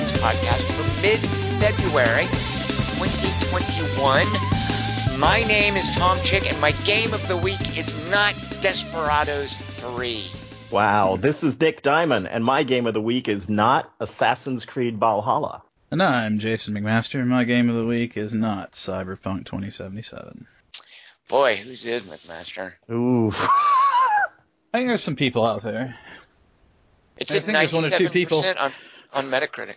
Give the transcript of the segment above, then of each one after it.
Quarter to Three Games podcast for mid February 2021. My name is Tom Chick, and my game of the week is not Desperados 3. Wow, this is Nick Diamond, and my game of the week is not Assassin's Creed Valhalla. And I'm Jason McMaster, and my game of the week is not Cyberpunk 2077. Boy, who's is McMaster? Ooh. I think there's some people out there. It's I think there's one or two people. on, on Metacritic.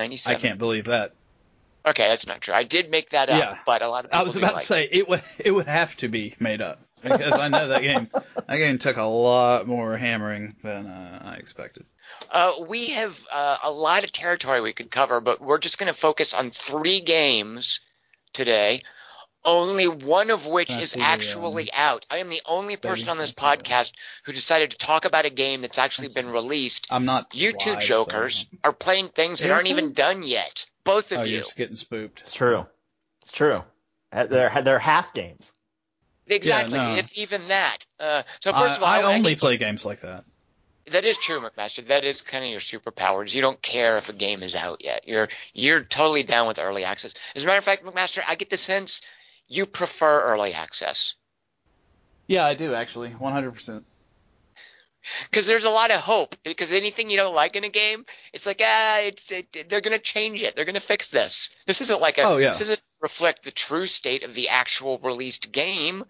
97. I can't believe that. Okay, that's not true. I did make that up, Yeah. but a lot of people I was about like to say it would it would have to be made up because I know that game that game took a lot more hammering than uh, I expected. Uh, we have uh, a lot of territory we could cover, but we're just going to focus on three games today. Only one of which That's is the, actually out. I am the only person on this podcast who decided to talk about a game that's actually been released. I'm not. You two live, jokers so- are playing things that aren't even done yet. Both of Oh, you. you're just getting spooked. It's true. It's true. They're, they're half games. Exactly, no. if even that. Uh, so first I, of all, I only can- play games like that. That is true, McMaster. That is kind of your superpowers. You don't care if a game is out yet. You're you're totally down with early access. As a matter of fact, McMaster, I get the sense you prefer early access Yeah, I do actually, 100. percent because there's a lot of hope. Because anything you don't like in a game, it's like ah, it's it, they're gonna change it. They're gonna fix this. This isn't like a. Oh, yeah. This doesn't reflect the true state of the actual released game.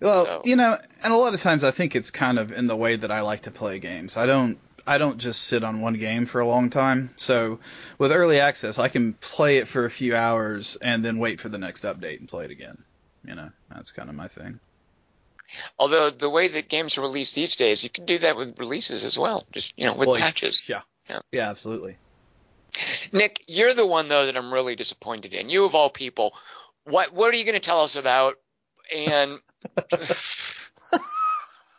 Well, So- you know, and a lot of times I think it's kind of in the way that I like to play games. I don't I don't just sit on one game for a long time. So with early access, I can play it for a few hours and then wait for the next update and play it again. You know, that's kind of my thing. Although the way that games are released these days, you can do that with releases as well. Just you know, with Well, patches. Yeah. Yeah. Yeah, absolutely. Nick, you're the one though that I'm really disappointed in. You of all people, what what are you going to tell us about? And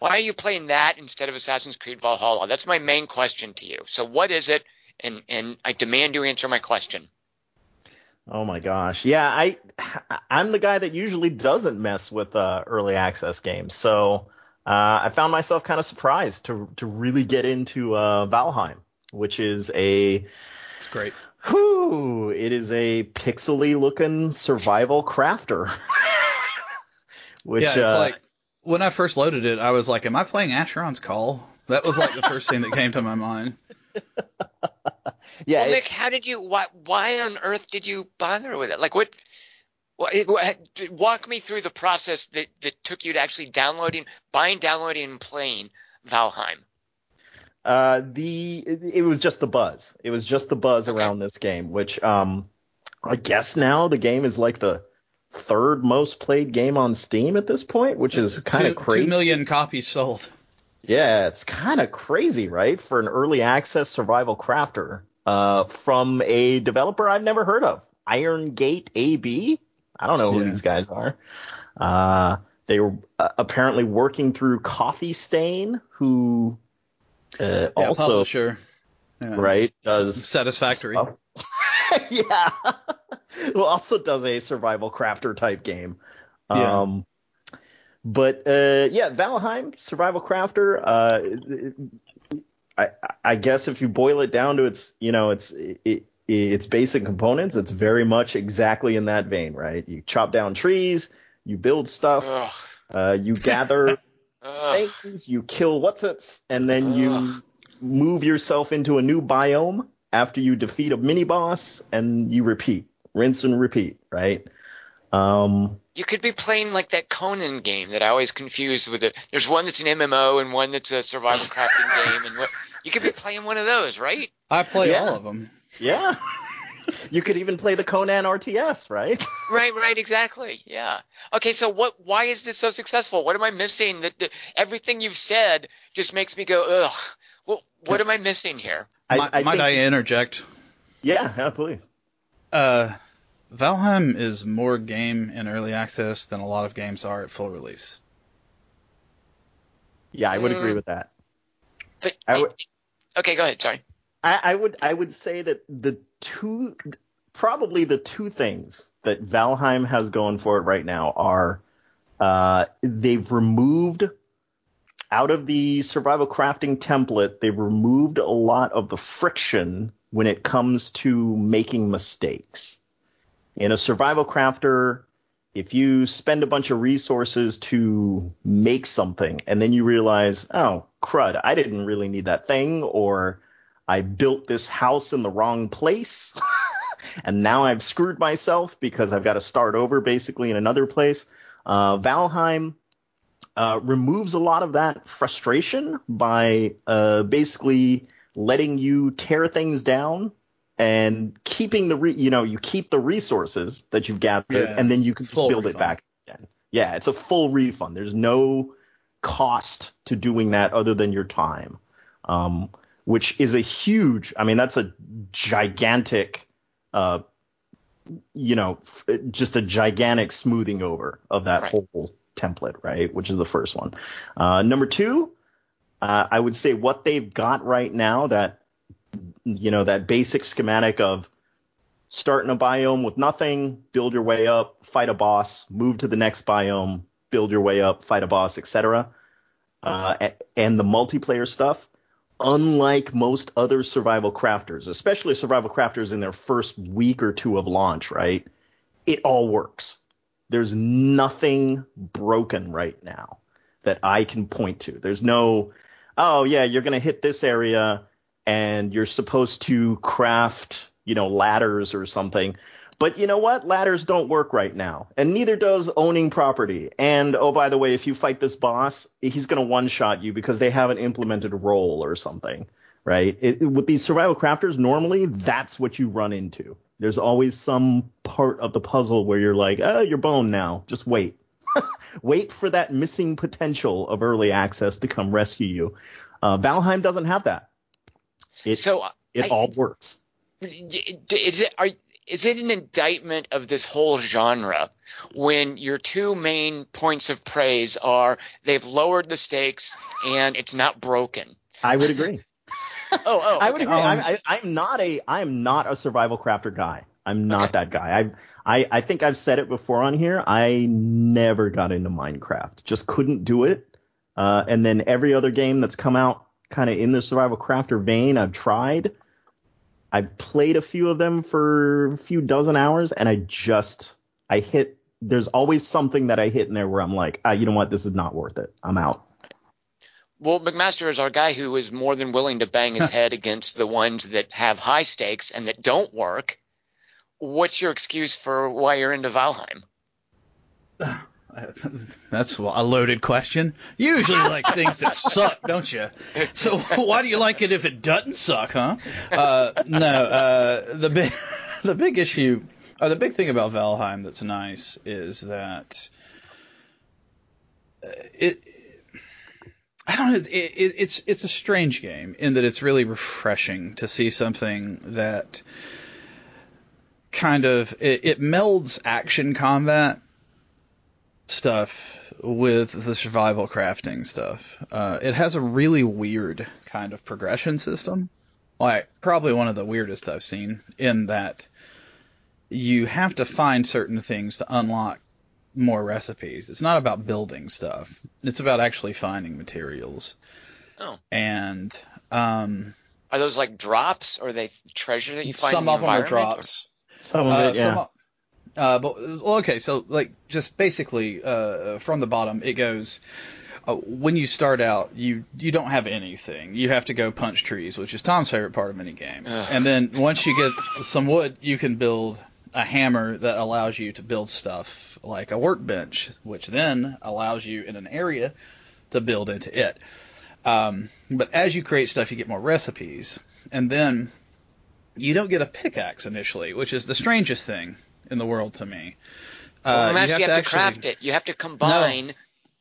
why are you playing that instead of Assassin's Creed Valhalla? That's my main question to you. So what is it? And and I demand you answer my question. Oh my gosh. Yeah, I I'm the guy that usually doesn't mess with uh, early access games. So uh, I found myself kind of surprised to to really get into uh, Valheim, which is a It's great. whew, it is a pixely looking survival crafter. which yeah, it's uh, like when I first loaded it, I was like, "Am I playing Asheron's Call?" That was like the first thing that came to my mind. yeah, well, it- Nick, how did you? Why why on earth did you bother with it? Like what? what- what- Walk me through the process that, that took you to actually downloading, buying, downloading, and playing Valheim. Uh, the it, it was just the buzz. It was just the buzz Okay. around this game, which um, I guess now the game is like the third most played game on Steam at this point, which is kind of crazy. Two million copies sold. Yeah, it's kind of crazy, right? For an early access survival crafter, uh, from a developer I've never heard of, Iron Gate AB. I don't know who Yeah. these guys are. Uh, they were uh, apparently working through Coffee Stain, who uh, Yeah, also publisher. Yeah. right does Satisfactory. Yeah. Who also does a survival crafter type game. Yeah. Um, but uh, yeah, Valheim survival crafter. Uh, I I guess if you boil it down to its you know its it, its basic components, it's very much exactly in that vein, right? You chop down trees, you build stuff, uh, you gather things, you kill what's its, and then you move yourself into a new biome after you defeat a mini boss, and you repeat, rinse and repeat, right? Um, You could be playing like that Conan game that I always confuse with it. There's one that's an MMO and one that's a survival crafting game, and what you could be playing one of those, right? I play Yeah. all of them. yeah. you could even play the Conan RTS, right? Right, right, exactly. Yeah. Okay, so what? Why is this so successful? What am I missing? That that everything you've said just makes me go, ugh. Well, what am I missing here? I, might I might think- I interject? yeah, yeah, please. Uh, Valheim is more game in early access than a lot of games are at full release. Yeah, I would agree Mm. with that. But I would- okay, go ahead. Sorry. I, I would I would say that the two probably the two things that Valheim has going for it right now are uh, they've removed out of the survival crafting template, they've removed a lot of the friction when it comes to making mistakes. In a survival crafter, if you spend a bunch of resources to make something and then you realize, oh, crud, I didn't really need that thing, or I built this house in the wrong place, and now I've screwed myself because I've got to start over basically in another place. Uh, Valheim uh, removes a lot of that frustration by uh, basically letting you tear things down and keeping the re- you know you keep the resources that you've gathered Yeah. and then you can just Full build it back again. Yeah, it's a full refund. There's no cost to doing that other than your time, um, which is a huge. I mean, that's a gigantic, uh, you know, f- just a gigantic smoothing over of that Right. whole template, right? Which is the first one. Uh, number two, uh, I would say what they've got right now that you know that basic schematic of start in a biome with nothing, build your way up, fight a boss, move to the next biome, build your way up, fight a boss, etc. Uh, and the multiplayer stuff, unlike most other survival crafters, especially survival crafters in their first week or two of launch, right? It all works. There's nothing broken right now that I can point to. There's no, oh yeah, you're gonna hit this area and you're supposed to craft, you know, ladders or something. But you know what? Ladders don't work right now, and neither does owning property. And oh, by the way, if you fight this boss, he's going to one shot you because they haven't implemented a roll or something, right? It, with these survival crafters, normally that's what you run into. There's always some part of the puzzle where you're like, oh, you're boned now. Just wait. wait for that missing potential of early access to come rescue you. Uh, Valheim doesn't have that. It, So it I- all works. is it are is it an indictment of this whole genre when your two main points of praise are they've lowered the stakes and it's not broken? I would agree. Oh, oh, I would okay. agree. Um, I, I, I'm not a I'm not a survival crafter guy. I'm not Okay. that guy. I, I I think I've said it before on here. I never got into Minecraft. Just couldn't do it. Uh, and then every other game that's come out kind of in the survival crafter vein, I've tried. I've played a few of them for a few dozen hours, and I just I hit. There's always something that I hit in there where I'm like, ah, you know what, this is not worth it. I'm out. Well, McMaster is our guy who is more than willing to bang his head against the ones that have high stakes and that don't work. What's your excuse for why you're into Valheim? That's a loaded question. You usually like things that suck, don't you? So why do you like it if it doesn't suck, huh? Uh, no, uh, the big the big issue, or the big thing about Valheim that's nice is that uh, it. I don't know. It, it, it's it's a strange game in that it's really refreshing to see something that kind of it, it melds action combat stuff with the survival crafting stuff. Uh, it has a really weird kind of progression system. Like, probably one of the weirdest I've seen, in that you have to find certain things to unlock more recipes. It's not about building stuff, it's about actually finding materials. Oh. And um, Are those like drops or are they treasure that you find some in the of them are environment, or- drops. Some of Uh, it, yeah. some- uh, but well, okay, so like just basically uh, from the bottom, it goes. Uh, when you start out, you you don't have anything. You have to go punch trees, which is Tom's favorite part of any game. Ugh. And then once you get some wood, you can build a hammer that allows you to build stuff like a workbench, which then allows you in an area to build into it. Um, but as you create stuff, you get more recipes, and then you don't get a pickaxe initially, which is the strangest thing in the world to me. Well, Uh, you have, to, actually- craft it. You have to combine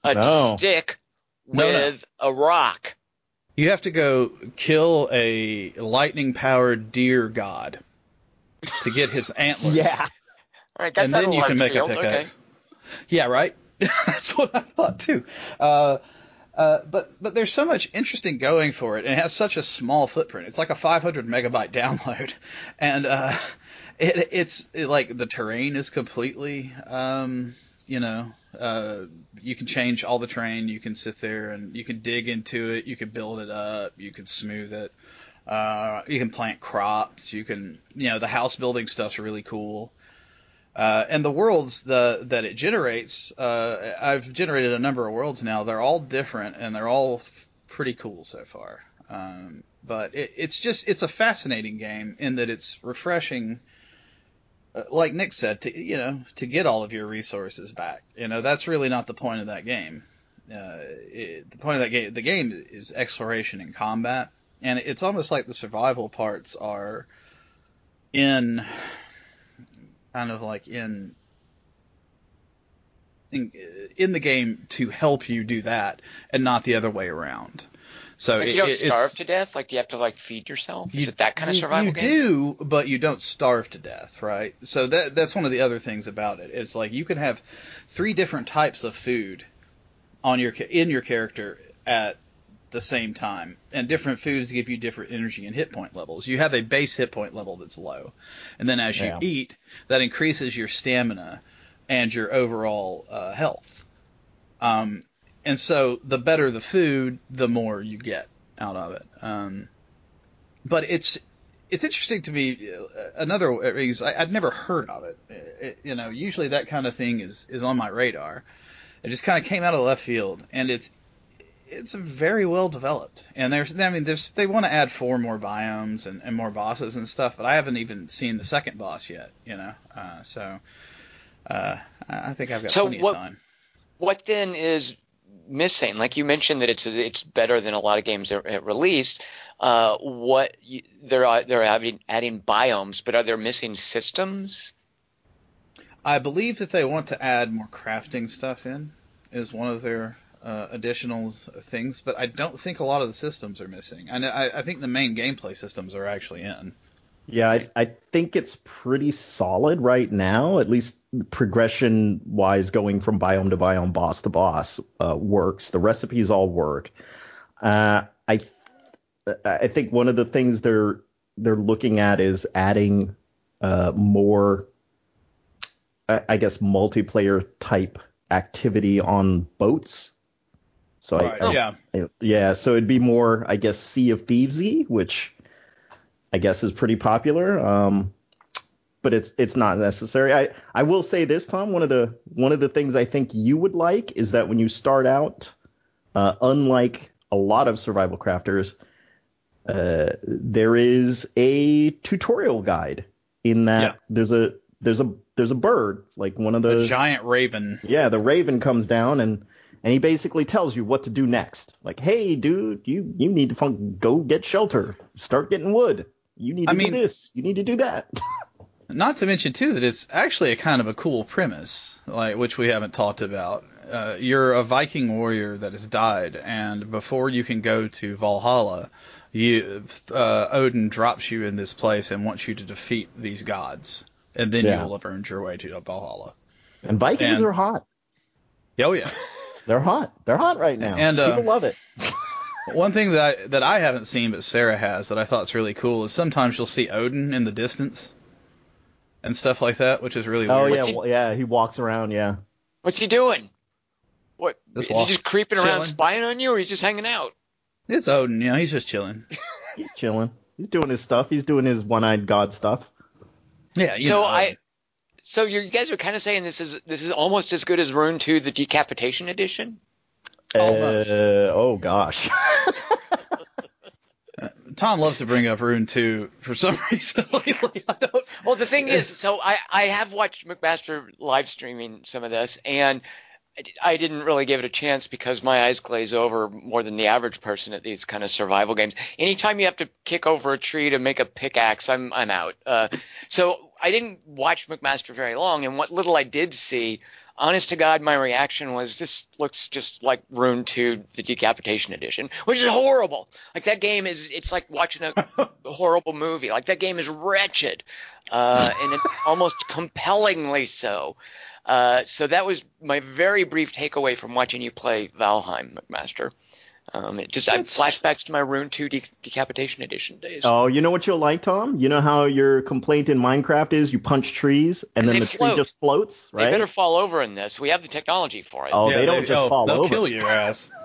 a No. stick No, no. with a rock. You have to go kill a lightning powered deer god to get his antlers. Yeah. All right, that's and then you can make field. a Okay. pickaxe. Yeah, right. That's what I thought too. Uh, uh, but but there's so much interesting going for it, and it has such a small footprint. It's like a 500 megabyte download, and uh, it, it's it, like the terrain is completely um, You know, uh, you can change all the terrain. You can sit there and you can dig into it. You can build it up. You can smooth it. Uh, you can plant crops. You can, you know, the house building stuff's really cool. Uh, and the worlds the, that it generates, uh, I've generated a number of worlds now. They're all different and they're all f- pretty cool so far. Um, but it, it's just it's a fascinating game in that it's refreshing. Uh, like Nick said, to you know, to get all of your resources back. You know, that's really not the point of that game. Uh, it, the point of that game, the game is exploration and combat, and it's almost like the survival parts are in kind of like in in, in the game to help you do that, and not the other way around. So like it, you don't it, starve it's, to death. Like do you have to like feed yourself? Is you- it that kind of you- survival you game? do, but you don't starve to death, right? So that that's one of the other things about it. It's like you can have three different types of food on your in your character at the same time, and different foods give you different energy and hit point levels. You have a base hit point level that's low, and then as you Yeah. eat, that increases your stamina and your overall uh, health. Um, and so the better the food, the more you get out of it. Um, but it's it's interesting to me. Uh, another is I, I'd never heard of it. It- You know, usually that kind of thing is is on my radar. It just kind of came out of left field, and it's it's very well developed. And there's I mean there's they want to add four more biomes and, and more bosses and stuff, but I haven't even seen the second boss yet. You know, uh, so uh, I I think I've got So plenty what- of time. What then is missing? Like you mentioned that it's it's better than a lot of games that at release. Uh, what you, they're they're adding, adding biomes, but are there missing systems? I believe that they want to add more crafting stuff in is one of their uh, additional things, but I don't think a lot of the systems are missing. I, I, I think the main gameplay systems are actually in. Yeah, I, I think it's pretty solid right now. At least progression wise, going from biome to biome, boss to boss, uh, works. The recipes all work. Uh, I th- I think one of the things they're they're looking at is adding uh, more, I, I guess, multiplayer type activity on boats. So Right, I, yeah. yeah, so it'd be more, I guess, Sea of Thievesy, which I guess is pretty popular. Um, but it's it's not necessary. I I will say this, Tom. One of the one of the things I think you would like is that when you start out, uh, unlike a lot of survival crafters, uh, there is a tutorial guide in that Yeah. there's a there's a there's a bird like one of the A giant raven. yeah, the Raven comes down and and he basically tells you what to do next. Like, hey, dude, you you need to fun- go get shelter, start getting wood. You need to I mean- do this. You need to do that. Not to mention too that it's actually a kind of a cool premise, like which we haven't talked about. Uh, you're a Viking warrior that has died, and before you can go to Valhalla, you uh, Odin drops you in this place and wants you to defeat these gods, and then Yeah. you will have earned your way to Valhalla. and Vikings And- are hot. Oh yeah. They're hot. They're hot right now. And, uh, people love it. One thing that I, that I haven't seen but Sarah has that I thought thought's really cool is sometimes you'll see Odin in the distance and stuff like that, which is really Oh weird. yeah, he- yeah. He walks around. Yeah. What's he doing? What Just is walk- he just creeping around chilling. spying on you, or he's just hanging out? It's Odin, you know, he's just chilling. He's chilling. He's doing his stuff. He's doing his one-eyed god stuff. Yeah, you so know, I, so you guys are kind of saying this is this is almost as good as Rune 2, the Decapitation Edition. Almost. Uh, oh gosh. Tom loves to bring up Rune 2 for some reason lately. I don't. Well, the thing is, so I I have watched McMaster live streaming some of this, and I- I didn't really give it a chance because my eyes glaze over more than the average person at these kind of survival games. Anytime you have to kick over a tree to make a pickaxe, I'm I'm out. Uh, so I didn't watch McMaster very long, and what little I did see, honest to God, my reaction was this looks just like Rune 2, the Decapitation Edition, which is horrible. Like that game is, it's like watching a horrible movie. Like that game is wretched, uh, and almost compellingly so. Uh, so that was my very brief takeaway from watching you play Valheim, McMaster. Um, it just I It's- flashbacks to my Rune 2 de- Decapitation Edition days. Oh, you know what you'll like, Tom? You know how your complaint in Minecraft is you punch trees and, And then the float. tree just floats, right? They better fall over in this. We have the technology for it. Oh, Yeah, they don't just oh, fall they'll over. kill your ass.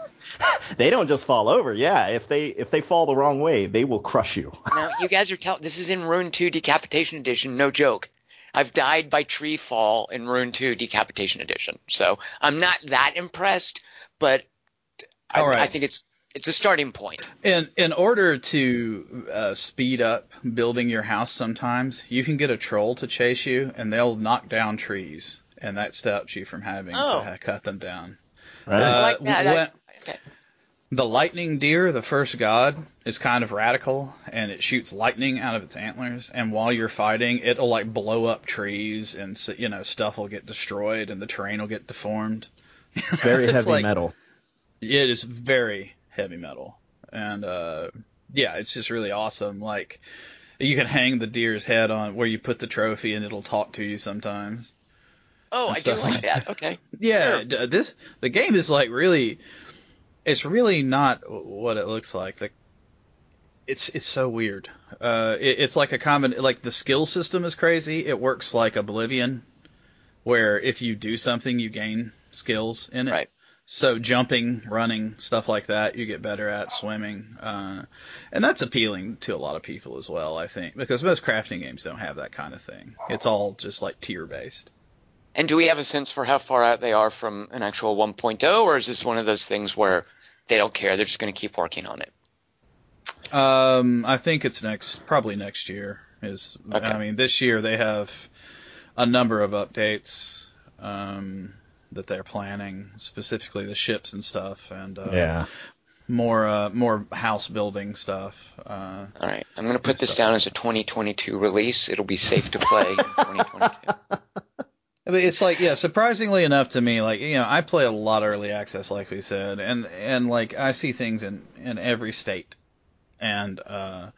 They don't just fall over. Yeah, if they if they fall the wrong way, they will crush you. Now you guys are telling this is in Rune 2 Decapitation Edition, no joke. I've died by tree fall in Rune 2 Decapitation Edition, so I'm not that impressed, but I, All right. I think it's it's a starting point. In in order to uh, speed up building your house, sometimes you can get a troll to chase you, and they'll knock down trees, and that stops you from having Oh. to ha- cut them down. Right? I Uh, like that. When- okay. The lightning deer, the first god, is kind of radical, and it shoots lightning out of its antlers. And while you're fighting, it'll like blow up trees, and you know stuff will get destroyed, and the terrain will get deformed. Very heavy like- metal. It is very heavy metal, and uh, yeah, it's just really awesome. Like you can hang the deer's head on where you put the trophy, and it'll talk to you sometimes. Oh, I do like like that. Okay. Yeah, Sure. this the game is like really, it's really not what it looks like. Like, it's it's so weird. Uh, it, it's like a common like the skill system is crazy. It works like Oblivion, where if you do something, you gain skills in it. Right. So jumping, running, stuff like that, you get better at swimming, uh, and that's appealing to a lot of people as well. I think because most crafting games don't have that kind of thing. It's all just like tier based. And do we have a sense for how far out they are from an actual 1.0, or is this one of those things where they don't care? They're just going to keep working on it. Um, I think it's next, probably next year. Is Okay. I mean, this year they have a number of updates um, that they're planning, specifically the ships and stuff, and uh, yeah. more uh, more house building stuff. Uh, All right, I'm going to put this So- down as a 2022 release. It'll be safe to play in 2022. I mean, it's like yeah, surprisingly enough to me, like you know, I play a lot of early access, like we said, and and like I see things in in every state, and uh,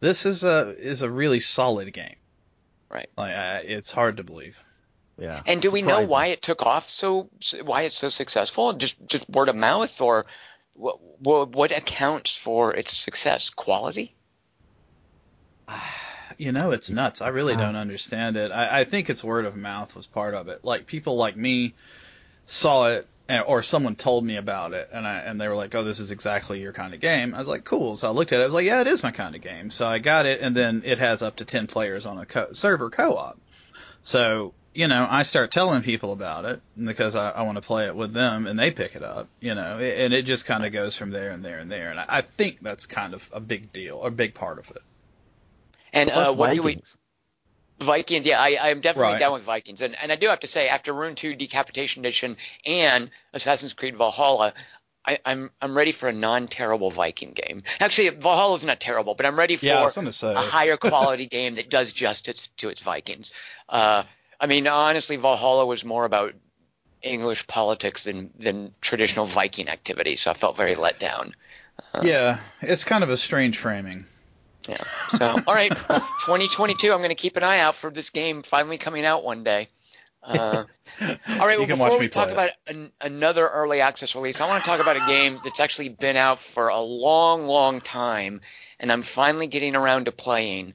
this is a is a really solid game. Right. Like I, it's hard to believe. Yeah. And do we know why it took off so why it's so successful? Just just word of mouth, or what what, what accounts for its success? Quality? You know, it's nuts. I really Wow. don't understand it. I, I think it's word of mouth was part of it. Like people like me saw it, eh, or someone told me about it, and I and they were like, "Oh, this is exactly your kind of game." I was like, "Cool." So I looked at it. I was like, "Yeah, it is my kind of game." So I got it, and then it has up to ten players on a co- server co-op. So you know, I start telling people about it because I, I want to play it with them, and they pick it up. You know, and it just kind of goes from there and there and there. And I, I think that's kind of a big deal, a big part of it. And uh, what do we Vikings. Vikings, yeah, I, I'm definitely Right. down with Vikings, and and I do have to say, after Rune 2 Decapitation Edition and Assassin's Creed Valhalla, I, I'm I'm ready for a non-terrible Viking game. Actually, Valhalla's not terrible, but I'm ready for Yeah, I was gonna say. a higher quality game that does justice to its Vikings. Uh, I mean, honestly, Valhalla was more about English politics than than traditional Viking activity, so I felt very let down. Yeah, it's kind of a strange framing. Yeah. So, all right, 2022. I'm going to keep an eye out for this game finally coming out one day. Uh, all right. Well, can before we talk it. about an, another early access release, I want to talk about a game that's actually been out for a long, long time, and I'm finally getting around to playing.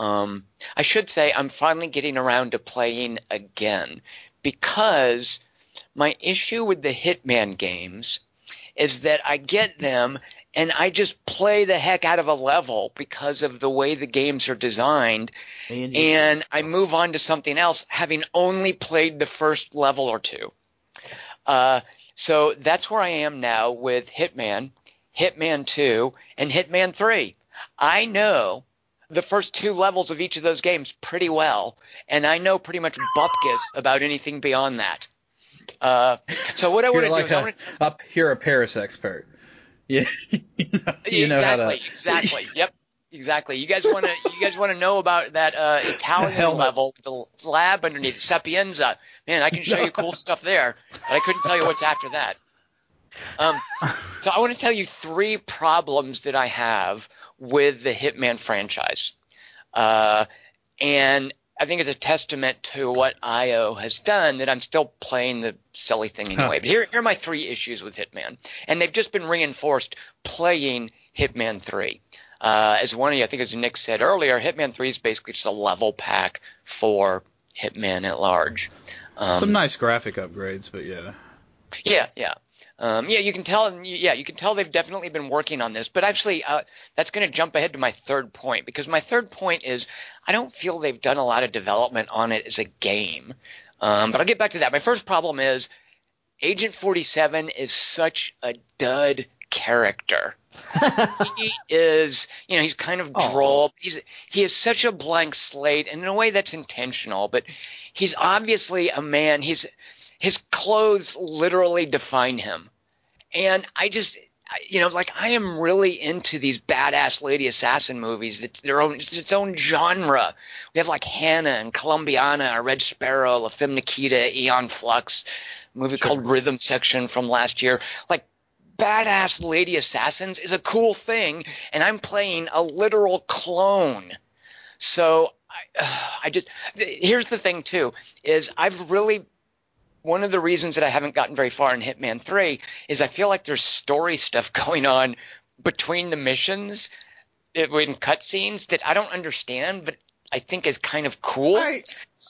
Um, I should say I'm finally getting around to playing again because my issue with the Hitman games is that I get them and I just play the heck out of a level because of the way the games are designed and I move on to something else having only played the first level or two. Uh, so that's where I am now with Hitman, Hitman 2, and Hitman 3. I know the first two levels of each of those games pretty well, and I know pretty much bupkis about anything beyond that. Uh, so what I want to do like is I a, want to up you're a Paris expert. Yeah, you know, exactly, to. exactly. Yep, exactly. You guys want to, you guys want to know about that uh, Italian level, the lab underneath Sapienza. Man, I can show you cool stuff there, but I couldn't tell you what's after that. Um, so I want to tell you three problems that I have with the Hitman franchise, uh, and I think it's a testament to what IO has done that I'm still playing the silly thing anyway. But here, here are my three issues with Hitman, and they've just been reinforced playing Hitman 3. Uh, as one of you, I think as Nick said earlier, Hitman 3 is basically just a level pack for Hitman at large. Um, Some nice graphic upgrades, but yeah. Yeah, yeah. Um, yeah, you can tell. Yeah, you can tell they've definitely been working on this. But actually, uh, that's going to jump ahead to my third point because my third point is I don't feel they've done a lot of development on it as a game. Um, but I'll get back to that. My first problem is Agent 47 is such a dud character. he is, you know, he's kind of droll. Oh. He's he is such a blank slate, and in a way that's intentional. But he's obviously a man. He's his clothes literally define him. And I just, you know, like I am really into these badass lady assassin movies. It's their own, it's its own genre. We have like Hanna and Colombiana, Red Sparrow, La Femme Nikita, Aeon Flux, movie sure. called Rhythm Section from last year. Like badass lady assassins is a cool thing, and I'm playing a literal clone. So I, uh, I just here's the thing too is I've really one of the reasons that I haven't gotten very far in Hitman 3 is I feel like there's story stuff going on between the missions eh, in cutscenes that I don't understand, but I think is kind of cool. I,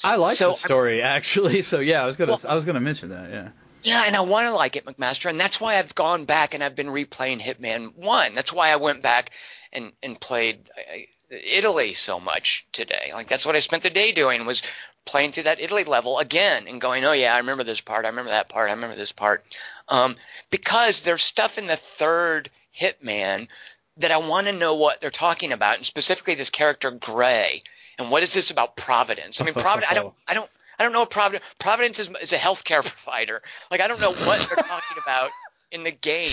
I like so the story I'm, actually. So yeah, I was gonna well, I was gonna mention that. Yeah. Yeah, and I want to like it, McMaster, and that's why I've gone back and I've been replaying Hitman One. That's why I went back and and played eh, eh, Italy so much today. Like that's what I spent the day doing was playing through that Italy level again and going, oh yeah, I remember this part, I remember that part, I remember this part, um, because there's stuff in the third Hitman that I want to know what they're talking about, and specifically this character Grey, and what is this about Providence? I mean, Providence, I don't, I don't. I don't know what Providence. Providence is, is a healthcare provider. Like I don't know what they're talking about in the game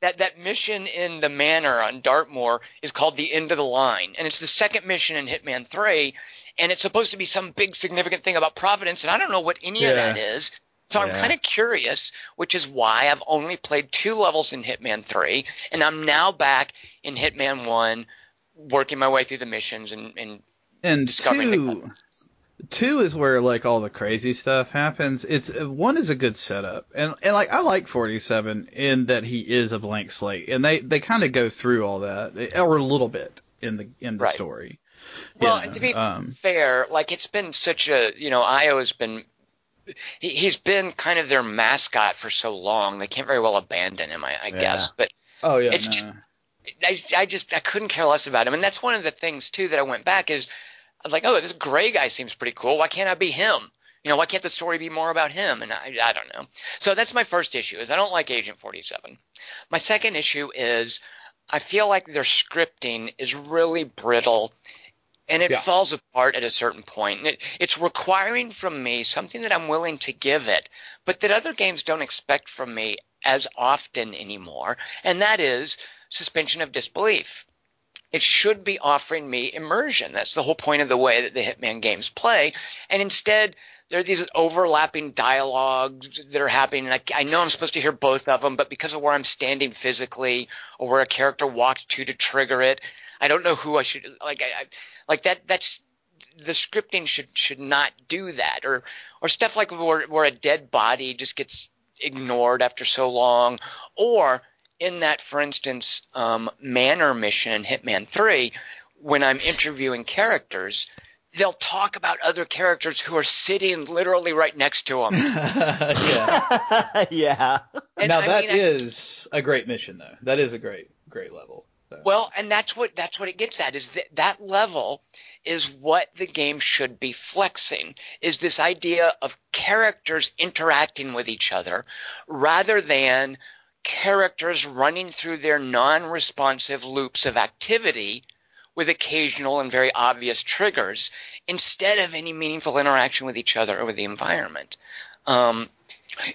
that that mission in the manor on Dartmoor is called the end of the line, and it's the second mission in Hitman Three, and it's supposed to be some big significant thing about Providence, and I don't know what any yeah. of that is. So yeah. I'm kind of curious, which is why I've only played two levels in Hitman 3, and I'm now back in Hitman 1, working my way through the missions and, and, and discovering two, two is where like all the crazy stuff happens. It's one is a good setup, and and like I like 47 in that he is a blank slate, and they they kind of go through all that or a little bit in the in the right. story. Well, yeah, and to be um, fair, like it's been such a you know IO has been he, he's been kind of their mascot for so long they can't very well abandon him, I, I yeah. guess. But oh yeah, it's no. just, I, I just I couldn't care less about him, and that's one of the things too that I went back is I was like, oh, this gray guy seems pretty cool. Why can't I be him? You know, why can't the story be more about him? And I, I don't know. So that's my first issue is I don't like Agent 47. My second issue is I feel like their scripting is really brittle and it yeah. falls apart at a certain point. And it, it's requiring from me something that I'm willing to give it, but that other games don't expect from me as often anymore, and that is suspension of disbelief. It should be offering me immersion. That's the whole point of the way that the Hitman games play. And instead, there are these overlapping dialogues that are happening. And I, I, know I'm supposed to hear both of them, but because of where I'm standing physically or where a character walked to to trigger it, I don't know who I should like. I, like that that's the scripting should should not do that or or stuff like where, where a dead body just gets ignored after so long. Or in that for instance um, manor mission in hitman 3 when i'm interviewing characters they'll talk about other characters who are sitting literally right next to them yeah. Yeah. And now I that mean, is I, a great mission though. That is a great great level well, and that's what that's what it gets at is that that level is what the game should be flexing is this idea of characters interacting with each other rather than characters running through their non-responsive loops of activity with occasional and very obvious triggers instead of any meaningful interaction with each other or with the environment. Um,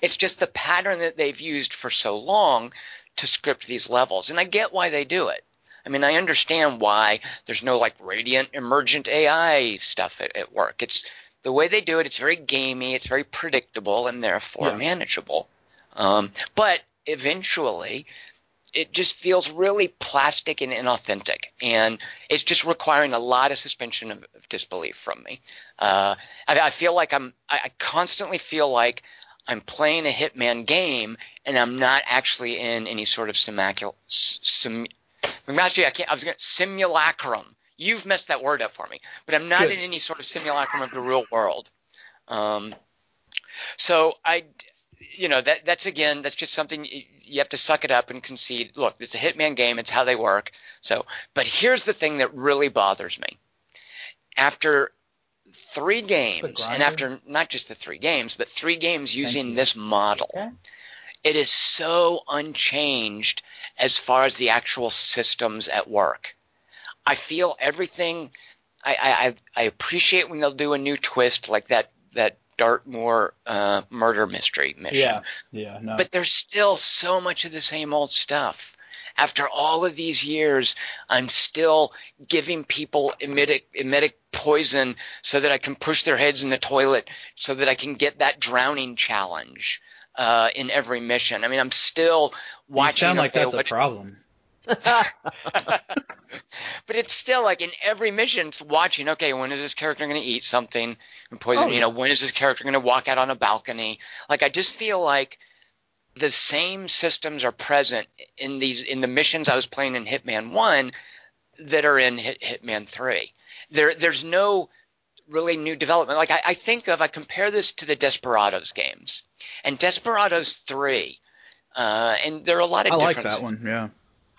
it's just the pattern that they've used for so long to script these levels. And I get why they do it. I mean, I understand why there's no like radiant emergent AI stuff at, at work. It's the way they do it. It's very gamey. It's very predictable and therefore yeah. manageable. Um, but eventually, it just feels really plastic and inauthentic, and it's just requiring a lot of suspension of, of disbelief from me. Uh, I, I, feel like I'm, I, I constantly feel like I'm playing a Hitman game, and I'm not actually in any sort of simacul, sim, actually, I can't. I was going to simulacrum. You've messed that word up for me, but I'm not Good. in any sort of simulacrum of the real world. Um, so I, you know, that that's again, that's just something you have to suck it up and concede. Look, it's a Hitman game. It's how they work. So, but here's the thing that really bothers me. After three games, and after not just the three games, but three games using this model, okay. it is so unchanged as far as the actual systems at work. I feel everything. I, I, I appreciate when they'll do a new twist like that that Dartmoor uh, murder mystery mission. Yeah, yeah. No. But there's still so much of the same old stuff. After all of these years, I'm still giving people emetic, emetic poison so that I can push their heads in the toilet so that I can get that drowning challenge uh, in every mission. I mean, I'm still watching. You sound like that's a problem. but it's still like in every mission, it's watching. Okay, when is this character going to eat something and poison? Oh, you know, when is this character going to walk out on a balcony? Like, I just feel like the same systems are present in these in the missions I was playing in Hitman One that are in Hit, Hitman Three. There, there's no really new development. Like I, I think of, I compare this to the Desperados games and Desperados Three, uh, and there are a lot of. I like that one. Yeah.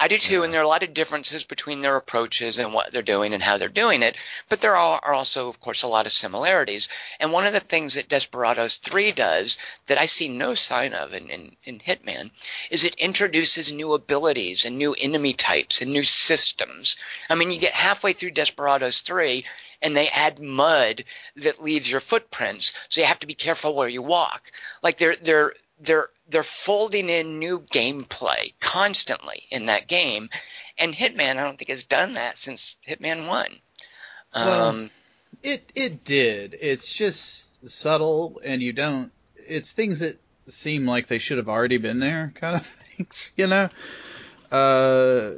I do too, yeah. and there are a lot of differences between their approaches and what they're doing and how they're doing it. But there are, are also, of course, a lot of similarities. And one of the things that Desperados 3 does that I see no sign of in, in, in Hitman is it introduces new abilities and new enemy types and new systems. I mean, you get halfway through Desperados 3 and they add mud that leaves your footprints, so you have to be careful where you walk. Like they're they're they're they're folding in new gameplay constantly in that game, and Hitman I don't think has done that since Hitman One. Well, um, it it did. It's just subtle, and you don't. It's things that seem like they should have already been there, kind of things, you know. Uh,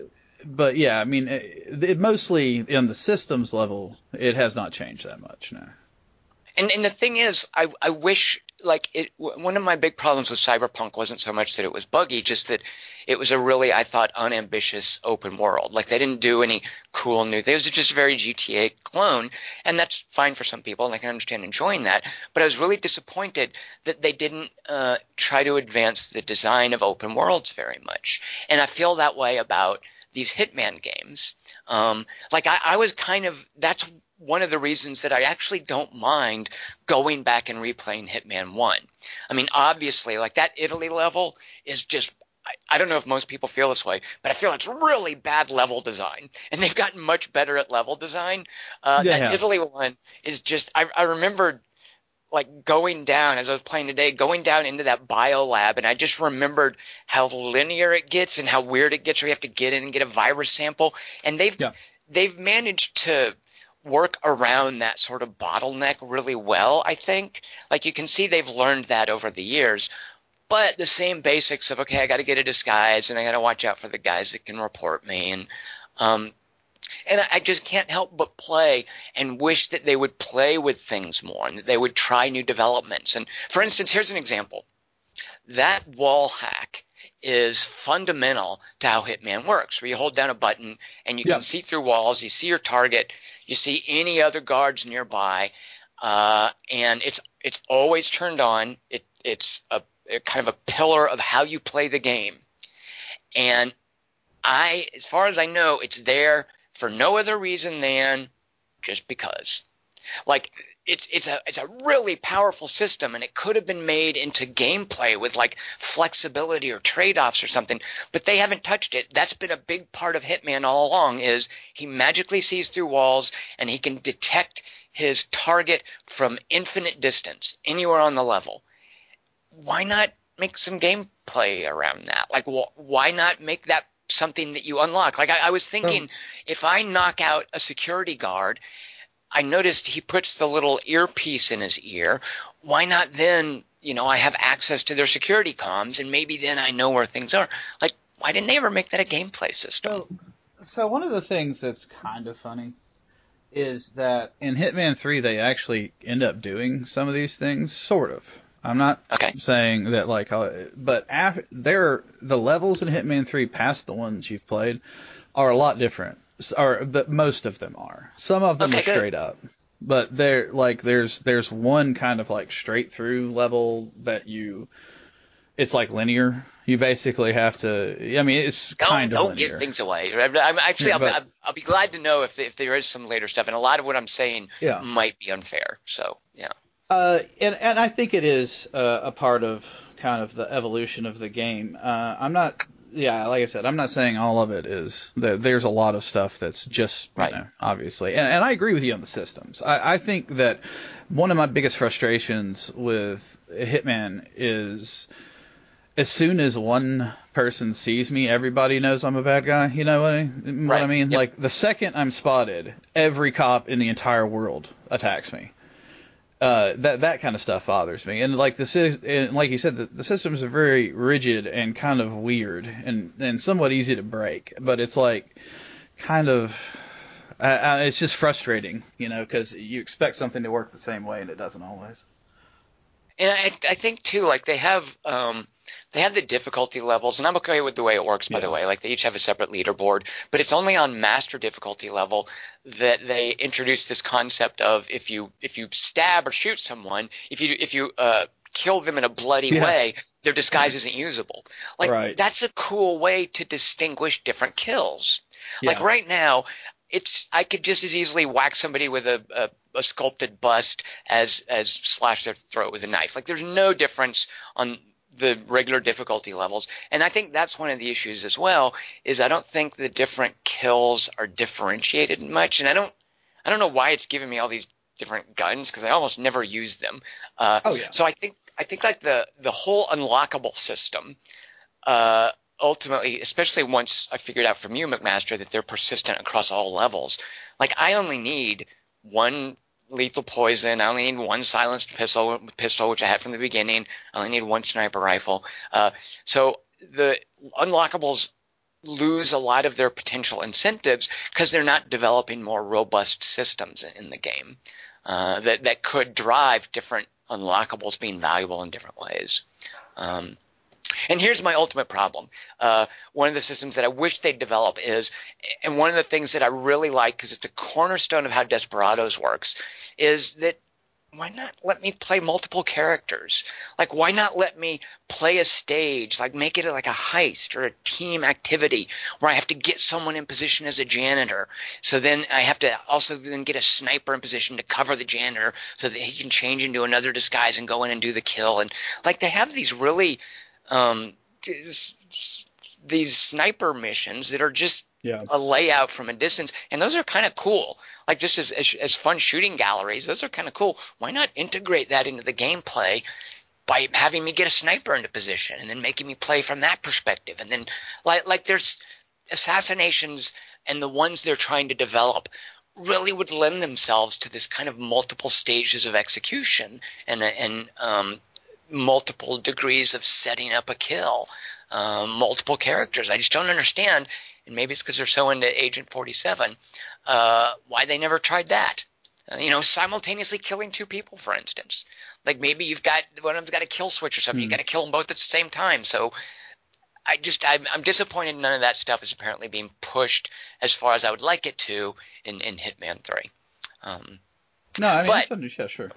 but yeah, I mean, it, it mostly in the systems level, it has not changed that much now. And and the thing is, I I wish like it one of my big problems with cyberpunk wasn't so much that it was buggy just that it was a really i thought unambitious open world like they didn't do any cool new things it was just a very gta clone and that's fine for some people and i can understand enjoying that but i was really disappointed that they didn't uh, try to advance the design of open worlds very much and i feel that way about these hitman games um, like I, I was kind of that's one of the reasons that I actually don't mind going back and replaying Hitman 1. I mean, obviously, like that Italy level is just. I, don't know if most people feel this way, but I feel it's really bad level design, and they've gotten much better at level design. Uh, yeah, that Italy one is just. I, I remembered like going down as I was playing today, going down into that bio lab, and I just remembered how linear it gets and how weird it gets. Where you have to get in and get a virus sample, and they've yeah. they've managed to work around that sort of bottleneck really well, I think. Like you can see they've learned that over the years. But the same basics of okay, I got to get a disguise and I got to watch out for the guys that can report me and um, and I just can't help but play and wish that they would play with things more and that they would try new developments. And for instance, here's an example. That wall hack is fundamental to how Hitman works, where you hold down a button and you can see through walls, you see your target, you see any other guards nearby, uh, and it's it's always turned on. It, it's a, a kind of a pillar of how you play the game, and I, as far as I know, it's there for no other reason than just because. Like it's it's a it's a really powerful system and it could have been made into gameplay with like flexibility or trade-offs or something but they haven't touched it. That's been a big part of hitman all along is he magically sees through walls and he can detect his target from infinite distance anywhere on the level. Why not make some gameplay around that? Like wh- why not make that something that you unlock like i, I was oh. thinking if i knock out a security guard I noticed he puts the little earpiece in his ear. Why not then, you know, I have access to their security comms and maybe then I know where things are. Like, why didn't they ever make that a gameplay system? So, so one of the things that's kind of funny is that in Hitman 3 they actually end up doing some of these things, sort of. I'm not Okay. saying that like, uh, but after there, the levels in Hitman 3 past the ones you've played are a lot different. Or the, most of them are. Some of them Okay, are good. straight up. But there, like, there's there's one kind of like straight through level that you, it's like linear. You basically have to. I mean, it's Don't, kind of don't linear. give things away. I'm, actually, Yeah, I'll, but- I'll, I'll be glad to know if if there is some later stuff, and a lot of what I'm saying Yeah. might be unfair. So Uh, and and I think it is uh, a part of kind of the evolution of the game. Uh, I'm not, yeah, like I said, I'm not saying all of it is. There's a lot of stuff that's just, you know, obviously, and and I agree with you on the systems. I, I think that one of my biggest frustrations with Hitman is. As soon as one person sees me, everybody knows I'm a bad guy. You know what I, what I mean? Yep. Like the second I'm spotted, every cop in the entire world attacks me uh, that that kind of stuff bothers me. And like the and like you said, the, the systems are very rigid and kind of weird and and somewhat easy to break. But it's like kind of, uh, it's just frustrating, you know, because you expect something to work the same way and it doesn't always. And I, I think too, like they have, um, they have the difficulty levels, and I'm okay with the way it works. By Yeah. the way, like they each have a separate leaderboard, but it's only on master difficulty level that they introduce this concept of if you if you stab or shoot someone, if you if you uh, kill them in a bloody Yeah. way, their disguise isn't usable. Like Right. that's a cool way to distinguish different kills. Like right now, it's I could just as easily whack somebody with a, a, a sculpted bust as as slash their throat with a knife. Like there's no difference on the regular difficulty levels, and I think that's one of the issues as well. Is I don't think the different kills are differentiated much, and I don't I don't know why it's giving me all these different guns because I almost never use them. Uh, Oh, yeah. So I think I think like the the whole unlockable system uh, ultimately, especially once I figured out from you, McMaster, that they're persistent across all levels. Like I only need one lethal poison. I only need one silenced pistol, pistol which I had from the beginning. I only need one sniper rifle. Uh, so the unlockables lose a lot of their potential incentives because they're not developing more robust systems in the game uh, that that could drive different unlockables being valuable in different ways. Um, and here's my ultimate problem. Uh, one of the systems that I wish they'd develop is, and one of the things that I really like because it's a cornerstone of how Desperados works, is that why not let me play multiple characters? Like, why not let me play a stage? Like, make it like a heist or a team activity where I have to get someone in position as a janitor. So then I have to also then get a sniper in position to cover the janitor so that he can change into another disguise and go in and do the kill. And like, they have these really um, these, these sniper missions that are just Yeah. a layout from a distance, and those are kind of cool. Like just as, as as fun shooting galleries, those are kind of cool. Why not integrate that into the gameplay by having me get a sniper into position and then making me play from that perspective, and then like like there's assassinations and the ones they're trying to develop really would lend themselves to this kind of multiple stages of execution and and um, multiple degrees of setting up a kill, um, multiple characters. I just don't understand, and maybe it's because they're so into Agent 47, uh, why they never tried that. Uh, you know, simultaneously killing two people, for instance. Like maybe you've got one of them's got a kill switch or something. You got to kill them both at the same time. So I just I'm, I'm disappointed none of that stuff is apparently being pushed as far as I would like it to in in Hitman 3. Um, No, I mean, But- yeah, sure.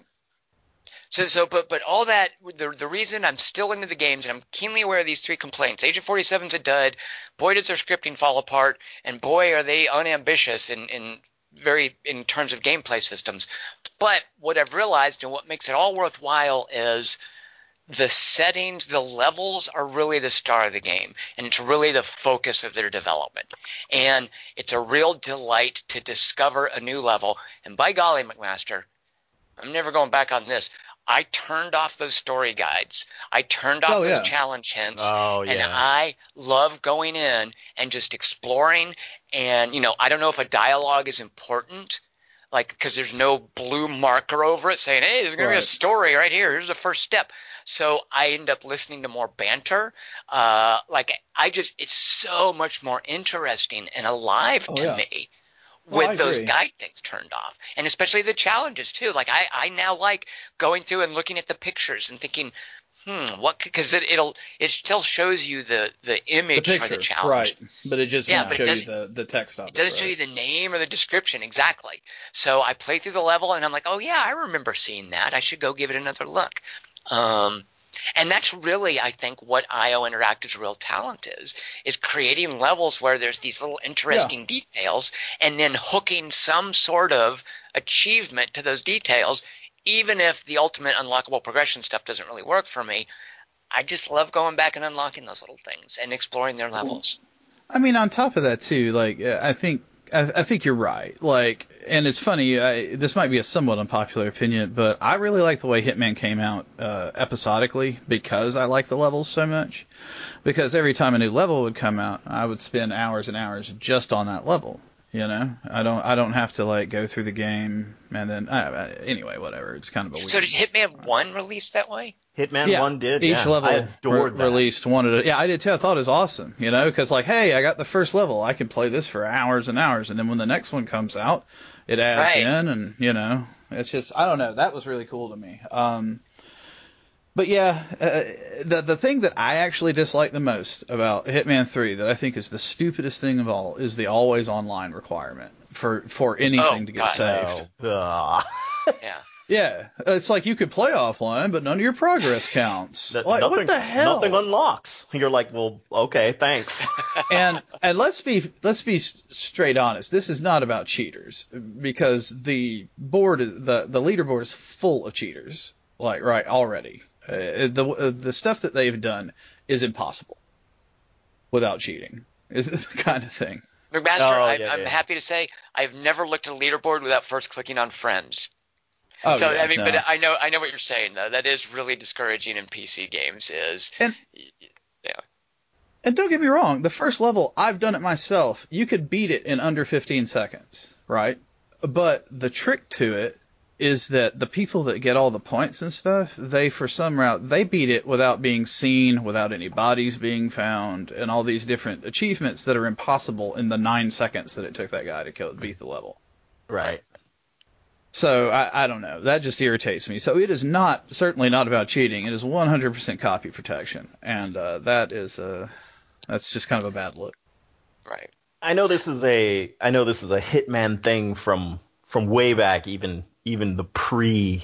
So, so, but, but all that, the, the reason I'm still into the games, and I'm keenly aware of these three complaints. Agent 47's a dud. Boy, does their scripting fall apart, and boy, are they unambitious in, in very, in terms of gameplay systems. But what I've realized and what makes it all worthwhile is the settings, the levels are really the star of the game, and it's really the focus of their development. And it's a real delight to discover a new level. And by golly, McMaster, I'm never going back on this. I turned off those story guides. I turned off Oh, those yeah. challenge hints. Oh And. I love going in and just exploring. And, you know, I don't know if a dialogue is important, like, because there's no blue marker over it saying, hey, there's going to be a story right here. Here's the first step. so I end up listening to more banter. Uh, like I just, it's so much more interesting and alive Oh, to yeah. me with those guide things turned off, and especially the challenges too. Like I, I now like going through and looking at the pictures and thinking, hmm, what? Because it, it'll, it still shows you the the The image picture, for the challenge. right? But it just Yeah, won't show you the the text of It doesn't show you the name or the description exactly. So I play through the level and I'm like, oh yeah, I remember seeing that. I should go give it another look. Um, and that's really, I think, what IO Interactive's real talent is: is creating levels where there's these little interesting details, and then hooking some sort of achievement to those details. Even if the ultimate unlockable progression stuff doesn't really work for me, I just love going back and unlocking those little things and exploring their levels. I mean, on top of that too, like uh, I think I, I think you're right. Like, and it's funny. I, this might be a somewhat unpopular opinion, but I really like the way Hitman came out uh, episodically because I like the levels so much. Because every time a new level would come out, I would spend hours and hours just on that level. You know, I don't I don't have to like go through the game and then uh, anyway, whatever. It's kind of a weird. So did Hitman One release that way? Hitman yeah, One did. Each yeah. level I adored re- that. released one at a Yeah, I did too. I thought it was awesome, you know, because like, hey, I got the first level. I can play this for hours and hours, and then when the next one comes out, it adds Right. in, and you know, it's just I don't know. That was really cool to me. Um, but yeah, uh, the the thing that I actually dislike the most about Hitman 3 that I think is the stupidest thing of all is the always online requirement for for anything Oh, to get God. saved. Ugh. Yeah. Yeah, it's like you could play offline, but none of your progress counts. That- like nothing, what the hell? Nothing unlocks. You're like, well, okay, thanks. and and let's be let's be straight honest. This is not about cheaters because the board is, the the leaderboard is full of cheaters. Like right already, uh, the uh, the stuff that they've done is impossible without cheating. Is the kind of thing. McMaster, Oh, I, yeah, I'm yeah. happy to say I've never looked at a leaderboard without first clicking on friends. Oh, so yeah, I mean, no. but I know I know what you're saying though. That is really discouraging in PC games. Is And- yeah. And don't get me wrong, the first level, I've done it myself. You could beat it in under 15 seconds, right? But the trick to it is that the people that get all the points and stuff, they, for some route, they beat it without being seen, without any bodies being found, and all these different achievements that are impossible in the nine seconds that it took that guy to kill, beat the level. right. So I, I don't know. That just irritates me. So it is not certainly not about cheating. It is 100% copy protection, and uh, that is uh, that's just kind of a bad look. right. I know this is a I know this is a Hitman thing from from way back, even even the pre,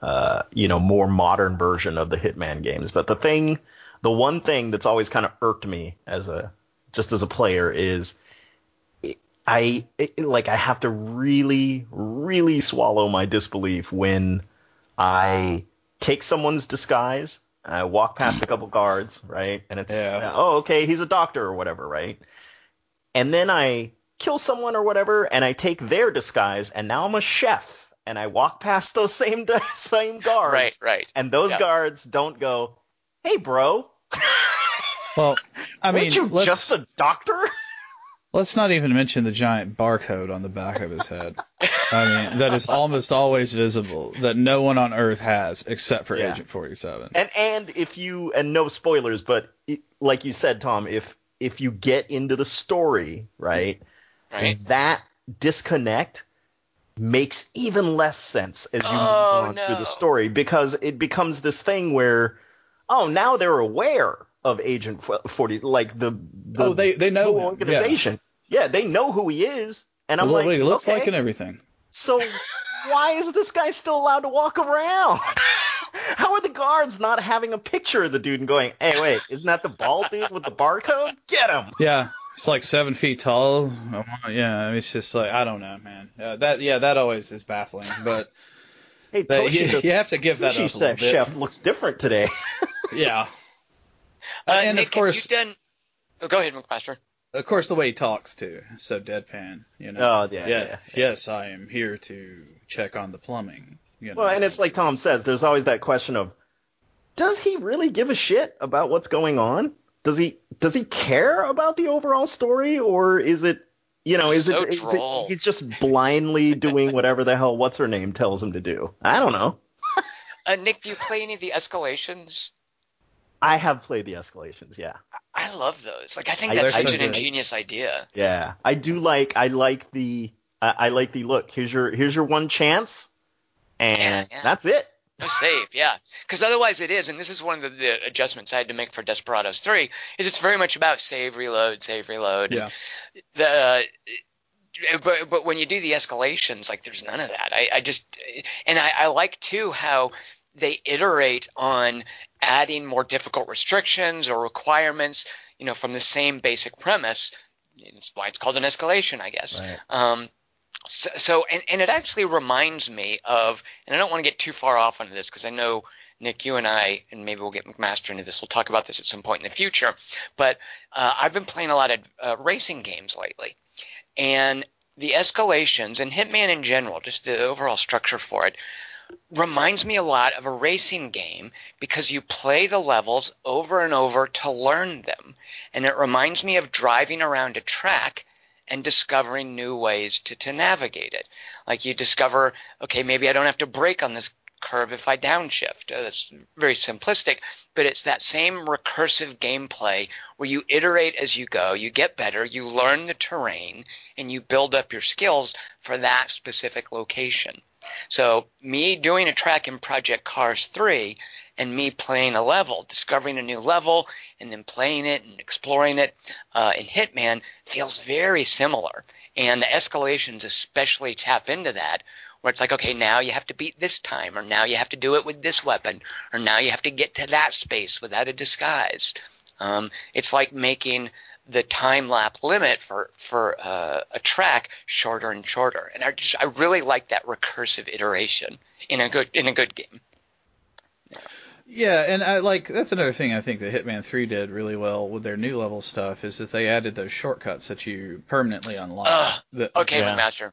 uh, you know, more modern version of the Hitman games. But the thing, the one thing that's always kind of irked me as a just as a player is it- I it, like I have to really really swallow my disbelief when I take someone's disguise. I walk past a couple guards, right? And it's Yeah. Uh, oh okay, he's a doctor or whatever, right? and then I kill someone or whatever, and I take their disguise, and now I'm a chef, and I walk past those same same guards, Right. Right. and those Yeah. guards don't go, "Hey, bro, Well, I mean, weren't you let's, just a doctor?" Let's not even mention the giant barcode on the back of his head. I mean, that is almost always visible, that no one on Earth has except for Yeah. Agent 47. And and if you and no spoilers, but it, like you said, Tom, if if you get into the story, right, Right. that disconnect makes even less sense as you Oh, move on no. through the story because it becomes this thing where oh now they're aware of agent 40 like the, the Oh, they- they know him, organization yeah. they know who he is and i'm what like he looks okay, like and everything. so why is this guy still allowed to walk around how are the guards not having a picture of the dude and going hey wait isn't that the bald dude with the barcode get him Yeah, it's like seven feet tall. Yeah, it's just like I don't know, man. Uh, that yeah, that always is baffling. But hey But you- you have to give that up a little bit. chef looks different today yeah, Uh, and Nick, of course, have you done? Oh, go ahead, McMaster. of course, the way he talks too, so deadpan. You know. Oh, yeah, yeah. Yes, I am here to check on the plumbing. You know. Well, and it's like Tom says, there's always that question of, does he really give a shit about what's going on? Does he does he care about the overall story, or is it, you know, is So it, is it he's just blindly doing whatever the hell what's her name tells him to do? I don't know. Uh, Nick, do you play any of the escalations? I have played the escalations. Yeah. I love those. Like I think I- that's they're such so an good. ingenious idea. Yeah, I do like. I like the. I I like the look. Here's your. Here's your one chance, and Yeah, yeah. that's it. No save, yeah. Because otherwise it is, and this is one of the, the adjustments I had to make for Desperados 3, is it's very much about save, reload, save, reload. Yeah. The but but when you do the escalations, like there's none of that. I, I just and I, I like too how they iterate on adding more difficult restrictions or requirements, you know, from the same basic premise. It's why it's called an escalation, I guess. Right. Um, so, so and, and it actually reminds me of, and I don't want to get too far off on this because I know Nick, you and I, and maybe we'll get McMaster into this. We'll talk about this at some point in the future. But uh, I've been playing a lot of uh, racing games lately, and the escalations and Hitman in general, just the overall structure for it, reminds me a lot of a racing game because you play the levels over and over to learn them. And it reminds me of driving around a track and discovering new ways to, to navigate it. Like you discover, okay, maybe I don't have to brake on this curve if I downshift. Uh, that's very simplistic, but it's that same recursive gameplay where you iterate as you go, you get better, you learn the terrain, and you build up your skills for that specific location. So me doing a track in Project Cars 3 and me playing a level, discovering a new level, and then playing it and exploring it uh, in Hitman feels very similar. And the escalations especially tap into that, where it's like, okay, now you have to beat this time, or now you have to do it with this weapon, or now you have to get to that space without a disguise. Um, it's like making the time lap limit for for uh, a track shorter and shorter, and I just I really like that recursive iteration in a good in a good game. Yeah, and I like that's another thing I think that Hitman 3 did really well with their new level stuff is that they added those shortcuts that you permanently unlock. That- Okay, Yeah. McMaster.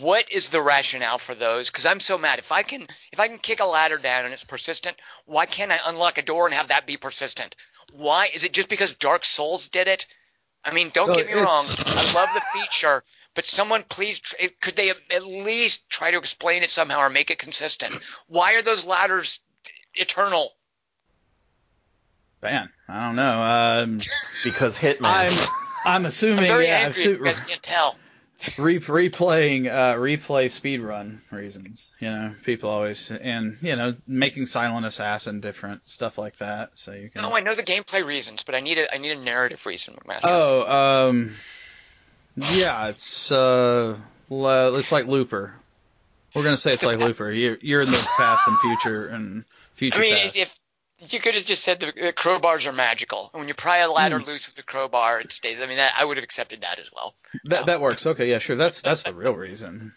What is the rationale for those? Because I'm so mad. If I can, if I can kick a ladder down and it's persistent, why can't I unlock a door and have that be persistent? Why is it just because Dark Souls did it? I mean, don't Well, get me wrong. I love the feature, but someone please, could they at least try to explain it somehow or make it consistent? Why are those ladders eternal? Man, I don't know. Um, Because Hitman. I'm I'm assuming I'm very yeah, angry. If assu- you guys can't tell. Re- replaying uh, replay speedrun reasons. You know, people always and you know making Silent Assassin different stuff like that. So you can. No, I know the gameplay reasons, but I need a I need a narrative reason, McMaster. Oh, um, yeah, it's uh, it's like Looper. We're gonna say it's like Looper. You're you're in the past and future and future I mean, past. if you could have just said the, the crowbars are magical, and when you pry a ladder Hmm. loose with the crowbar, it stays. I mean, that, I would have accepted that as well. that that works. Okay, yeah, sure. That's that's the real reason.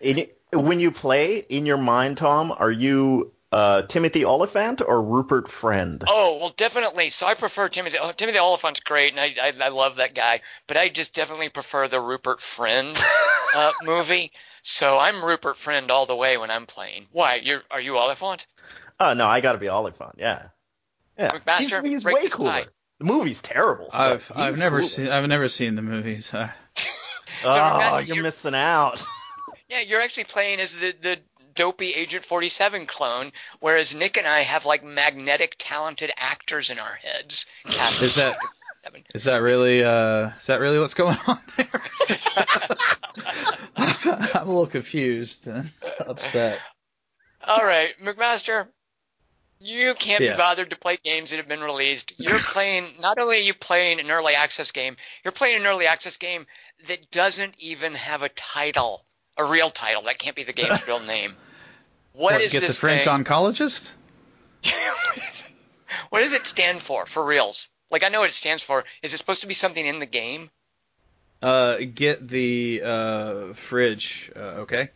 In, when you play in your mind, Tom, are you uh, Timothy Olyphant or Rupert Friend? Oh well, definitely. So I prefer Timothy. Oh, Timothy Olyphant's great, and I, I I love that guy. But I just definitely prefer the Rupert Friend uh, movie. So I'm Rupert Friend all the way when I'm playing. Why? You're are you Olyphant? Oh no, I got to be Olyphant. Yeah, yeah. McMaster, he's he's way cooler. tie. The movie's terrible. I've I've never cool. seen I've never seen the movies. Uh, Oh, McMaster, you're you're- missing out. Yeah, you're actually playing as the the dopey Agent 47 clone, whereas Nick and I have like magnetic, talented actors in our heads. Is that- 47. is that really uh is that really what's going on there? I'm a little confused and upset. All right, McMaster, you can't Yeah. be bothered to play games that have been released. You're playing. Not only are you playing an early access game, you're playing an early access game that doesn't even have a title, a real title. That can't be the game's real name. What, what is get this the French thing? oncologist? what does it stand for? For reals? Like I know what it stands for. Is it supposed to be something in the game? Uh, get the uh fridge. Uh, okay.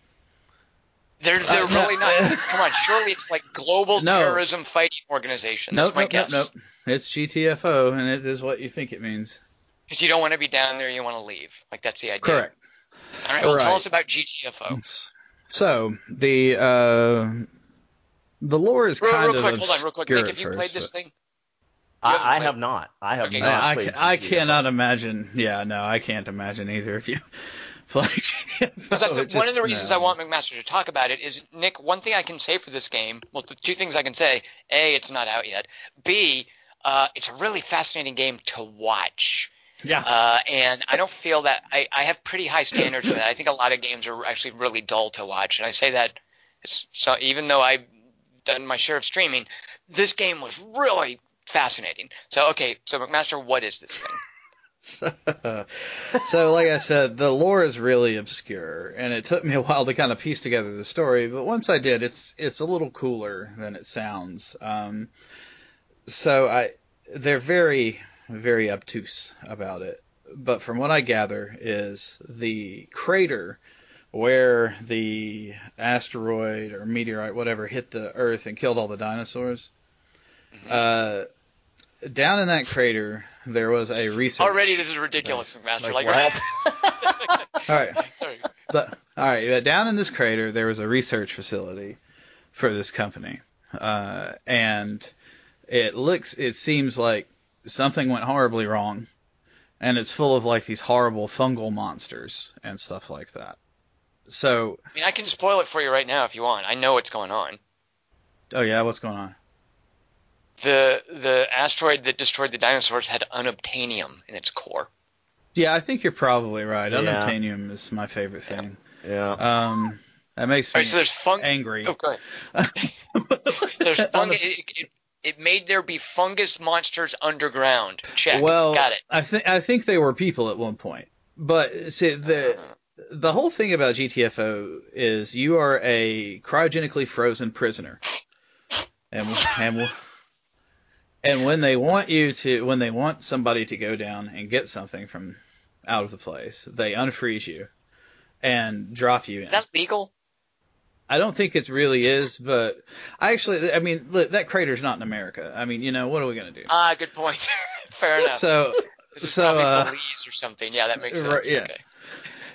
They're they're Uh, no. really not. Come on, surely it's like global No. terrorism fighting organization. That's Nope, my nope, nope, guess. nope. It's GTFO, and it is what you think it means. Because you don't want to be down there, you want to leave. Like that's the idea. Correct. All right. Well, tell us about GTFO. So the uh, the lore is Real, kind real of quick, hold on, real quick. Nick, at have you first, played this but- thing? I, I have not. I have Okay. not. I, I, I cannot imagine. Yeah, no, I can't imagine either of you. play GTFO. Because that's It one of the reasons no. I want McMaster to talk about it is Nick. One thing I can say for this game, well, the two things I can say: a, it's not out yet. B, uh, it's a really fascinating game to watch. Yeah. Uh, and I don't feel that I, I have pretty high standards for that. I think a lot of games are actually really dull to watch, and I say that it's, so even though I've done my share of streaming, this game was really fascinating. So okay, so McMaster, what is this thing? so, like I said, the lore is really obscure, and it took me a while to kind of piece together the story. But once I did, it's it's a little cooler than it sounds. Um, so I, they're very very obtuse about it. But from what I gather, is the crater where the asteroid or meteorite, whatever, hit the Earth and killed all the dinosaurs. Uh, down in that crater, there was a research. Already, this is ridiculous, McMaster. Like, Like, what? All right. sorry. But, all right, yeah, down in this crater, there was a research facility for this company, uh, and it looks, it seems like something went horribly wrong, and it's full of like these horrible fungal monsters and stuff like that. So, I mean, I can spoil it for you right now if you want. I know what's going on. oh yeah, what's going on? The the asteroid that destroyed the dinosaurs had unobtainium in its core. Yeah, I think you're probably right. Yeah. Is my favorite thing. Yeah. Um, that makes All me right, so there's fung. angry. Oh, go ahead. There's fungus. It, it, it made there be fungus monsters underground. Check. Well, Got it. I think I think they were people at one point, but see the the whole thing about GTFO is you are a cryogenically frozen prisoner, and and and when they want you to when they want somebody to go down and get something from out of the place, they unfreeze you and drop you in. Is that legal? I don't think it really is, but I actually, I mean, that crater's not in America. I mean, you know, what are we gonna do? Ah, good point. Fair enough. So, so, uh, Belize or something. Yeah, that makes sense. Right, yeah. Okay.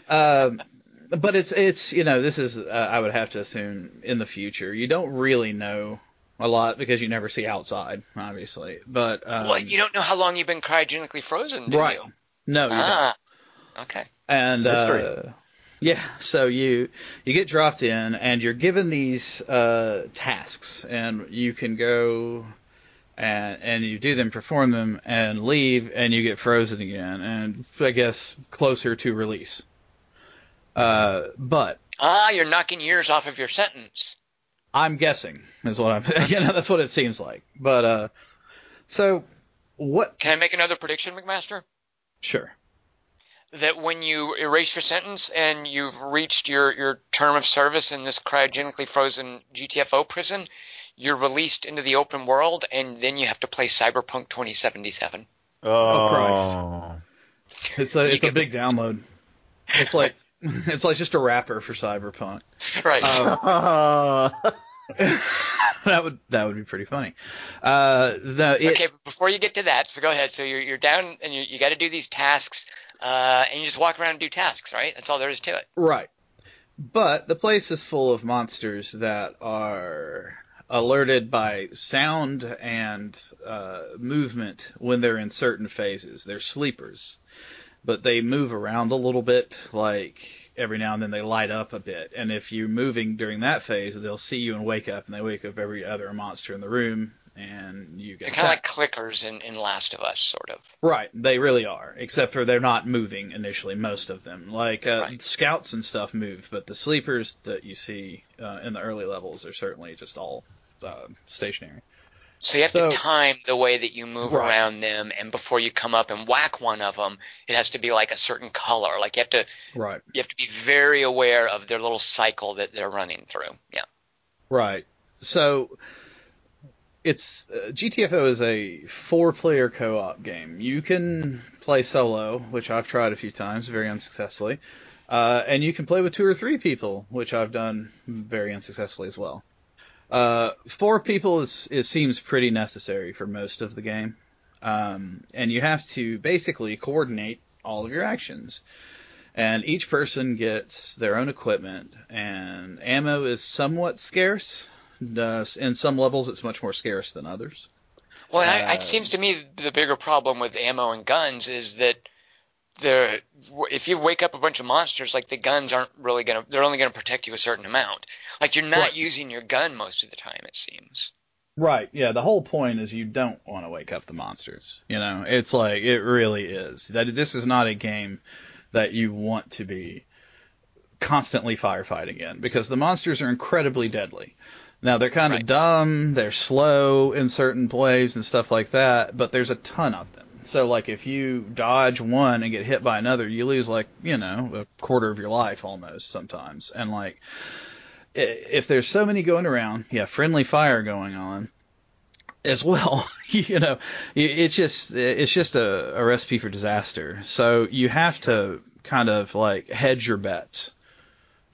um, but it's it's you know this is uh, I would have to assume in the future you don't really know a lot because you never see outside obviously but um, well, you don't know how long you've been cryogenically frozen, do right you? no you don't. Ah. Okay. and uh, yeah so you you get dropped in and you're given these uh, tasks and you can go and and you do them perform them and leave and you get frozen again and I guess closer to release uh, but Ah, you're knocking years off of your sentence. I'm guessing is what I'm you know that's what it seems like but uh so what Can I make another prediction, McMaster? sure that when you erase your sentence and you've reached your, your term of service in this cryogenically frozen GTFO prison, you're released into the open world, and then you have to play Cyberpunk 2077. oh, Christ. It's a it's a big download. It's like it's like just a wrapper for Cyberpunk. Right. Um, that would that would be pretty funny. Uh, it, okay, before you get to that, so go ahead. So you're, you're down and you, you got to do these tasks, uh, and you just walk around and do tasks, right? That's all there is to it. right. But the place is full of monsters that are alerted by sound and uh, movement when they're in certain phases. They're sleepers, but they move around a little bit. Like every now and then they light up a bit, and if you're moving during that phase, they'll see you and wake up, and they wake up every other monster in the room, and you get kind of like clickers in, in Last of Us, sort of. Right, they really are, except for they're not moving initially. Most of them, like uh, Right. scouts and stuff, move, but the sleepers that you see uh, in the early levels are certainly just all uh, stationary. So you have So- to time the way that you move Right. around them, and before you come up and whack one of them, it has to be like a certain color. Like you have to Right, you have to be very aware of their little cycle that they're running through. Yeah. right. So it's uh, GTFO is a four-player co-op game. You can play solo, which I've tried a few times, very unsuccessfully, uh, and you can play with two or three people, which I've done very unsuccessfully as well. Uh, four people is, is seems pretty necessary for most of the game, um, and you have to basically coordinate all of your actions. And each person gets their own equipment, and ammo is somewhat scarce. Uh, in some levels, it's much more scarce than others. Well, I, Uh, it seems to me the bigger problem with ammo and guns is that the if you wake up a bunch of monsters, like the guns aren't really gonna they're only gonna protect you a certain amount. Like you're not Right. using your gun most of the time, it seems. Right. Yeah. The whole point is you don't want to wake up the monsters. You know, it's like it really is that this is not a game that you want to be constantly firefighting in because the monsters are incredibly deadly. Now they're kind of Right. dumb, they're slow in certain plays and stuff like that, but there's a ton of them. So like if you dodge one and get hit by another, you lose like, you know, a quarter of your life almost sometimes. And like if there's so many going around, yeah, friendly fire going on as well, you know, it's just it's just a, a recipe for disaster. So you have to kind of like hedge your bets.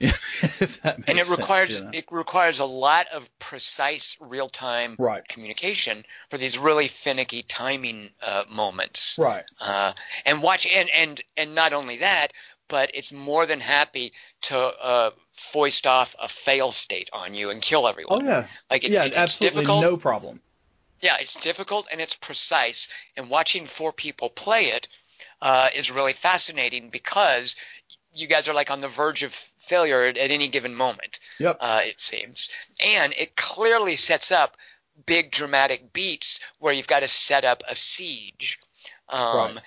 if that makes and it sense, requires you know? it requires a lot of precise real time Right. communication for these really finicky timing uh, moments. Right. Uh, and watch and and and not only that, but it's more than happy to uh, foist off a fail state on you and kill everyone. Oh yeah. Like it, yeah, it- it's absolutely difficult. no problem. Yeah, it's difficult and it's precise. And watching four people play it uh, is really fascinating because you guys are like on the verge of failure at, at any given moment. Yep. Uh, it seems, and it clearly sets up big dramatic beats where you've got to set up a siege. Um, Right.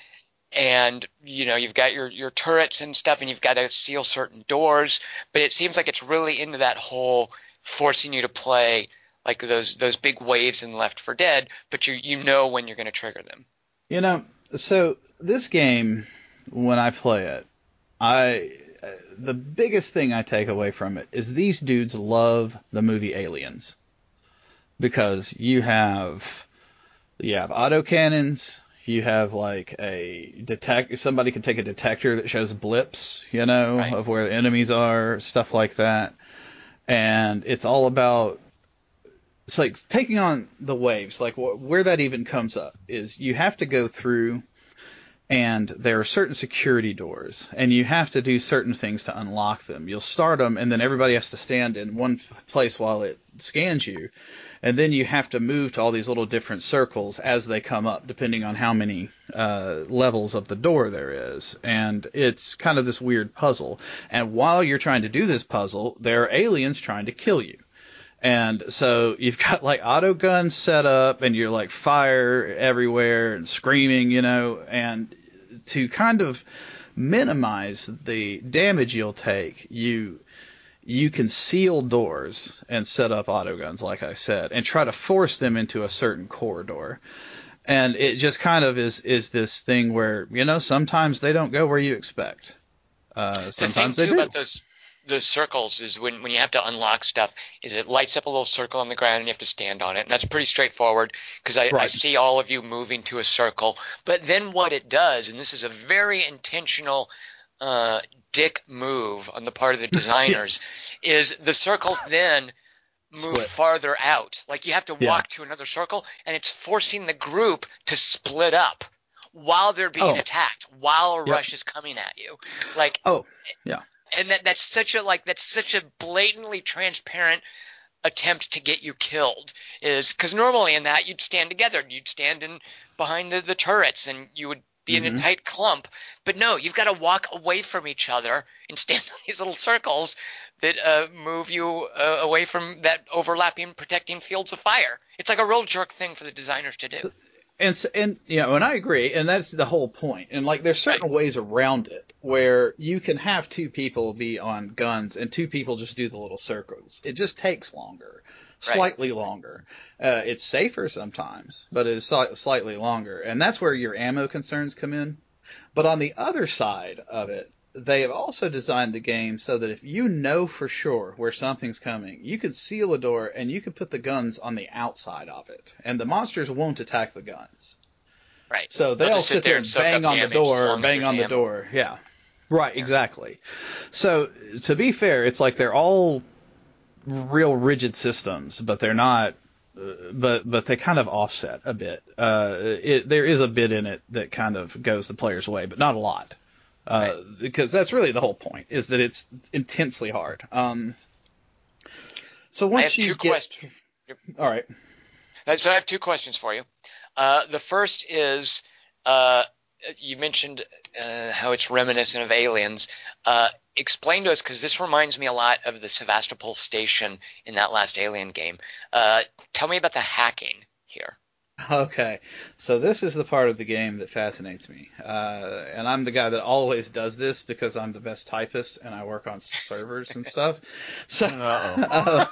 And you know you've got your your turrets and stuff, and you've got to seal certain doors. But it seems like it's really into that whole forcing you to play like those those big waves in Left 4 Dead, but you you know when you're going to trigger them. You know, so this game, when I play it, I Uh, the biggest thing I take away from it is these dudes love the movie Aliens because you have you have autocannons, you have like a detect somebody can take a detector that shows blips, you know, Right. of where the enemies are, stuff like that. And it's all about it's like taking on the waves like wh- where that even comes up is you have to go through and there are certain security doors and you have to do certain things to unlock them. You'll start them and then everybody has to stand in one place while it scans you. And then you have to move to all these little different circles as they come up depending on how many uh, levels of the door there is. And it's kind of this weird puzzle. And while you're trying to do this puzzle there are aliens trying to kill you and so you've got like auto guns set up and you're like fire everywhere and screaming, you know, and to kind of minimize the damage you'll take, you you can seal doors and set up auto guns, like I said, and try to force them into a certain corridor. And it just kind of is is this thing where, you know, sometimes they don't go where you expect. Uh, sometimes the they thing too do. about those those circles is when when you have to unlock stuff is it lights up a little circle on the ground and you have to stand on it and that's pretty straightforward because I, I see all of you moving to a circle but then what it does and this is a very intentional uh, dick move on the part of the designers is the circles then move Split. farther out like you have to Yeah. walk to another circle and it's forcing the group to split up while they're being Oh. attacked while a Yep. rush is coming at you like Oh, yeah. And that that's such a like that's such a blatantly transparent attempt to get you killed is because normally in that you'd stand together you'd stand in behind the, the turrets and you would be in a Mhm. tight clump. But no you've got to walk away from each other and stand on these little circles that uh, move you uh, away from that overlapping protecting fields of fire. It's like a real jerk thing for the designers to do and s- and you know, and I agree, and that's the whole point. And like, there's certain ways around it where you can have two people be on guns and two people just do the little circles. It just takes longer, Right. slightly longer. Uh, it's safer sometimes, but it's sli- slightly longer, and that's where your ammo concerns come in. But on the other side of it, they have also designed the game so that if you know for sure where something's coming, you can seal a door and you can put the guns on the outside of it, and the monsters won't attack the guns. right So They'll they'll sit sit there and bang on the door, as bang on the door. Yeah. Right, exactly. So to be fair, it's like they're all real rigid systems, but they're not. Uh, but but they kind of offset a bit. Uh, it, there is a bit in it that kind of goes the player's way, but not a lot. Uh, Because that's really the whole point is that it's intensely hard. Um, so I once have you two get, questions all right, Uh, So I have two questions for you. Uh, the first is, uh, you mentioned uh, how it's reminiscent of Aliens. Uh, explain to us because this reminds me a lot of the Sevastopol station in that last Alien game. Uh, tell me about the hacking here. Okay, so this is the part of the game that fascinates me, uh, and I'm the guy that always does this because I'm the best typist and I work on servers and stuff. So uh,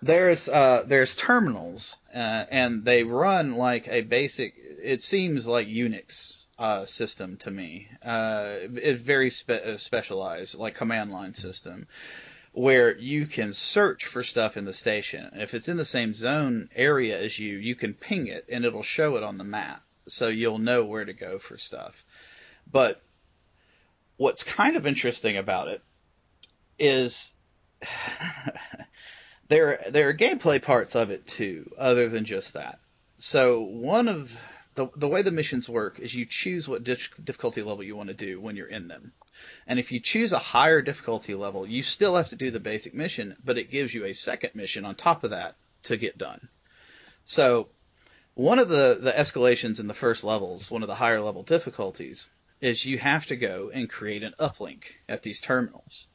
there's uh, there's terminals, uh, and they run like a basic. It seems like Unix uh, system to me. Uh, it's very spe- specialized, like command line system where you can search for stuff in the station. If it's in the same zone area as you, you can ping it and it'll show it on the map. So you'll know where to go for stuff. But what's kind of interesting about it is there there are gameplay parts of it too, other than just that. So one of the the way the missions work is you choose what difficulty level you want to do when you're in them. And if you choose a higher difficulty level, you still have to do the basic mission, but it gives you a second mission on top of that to get done. So one of the, the escalations in the first levels, one of the higher level difficulties, is you have to go and create an uplink at these terminals.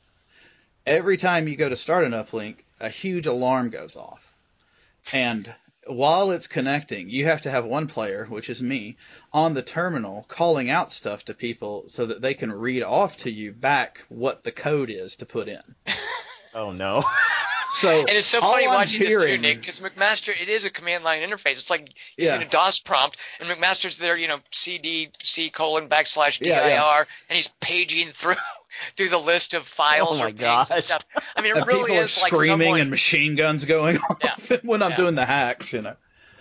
Every time you go to start an uplink, a huge alarm goes off. And while it's connecting, you have to have one player, which is me, on the terminal calling out stuff to people so that they can read off to you back what the code is to put in. Oh no. So and it's so funny watching hearing, this too, Nick, because McMaster it is a command line interface. It's like using yeah. a DOS prompt, and McMaster's there, you know, CD C colon backslash dir, yeah, yeah. and he's paging through through the list of files oh or things and stuff. I mean, it and really people is are like screaming someone, and machine guns going off when I'm doing the hacks, you know.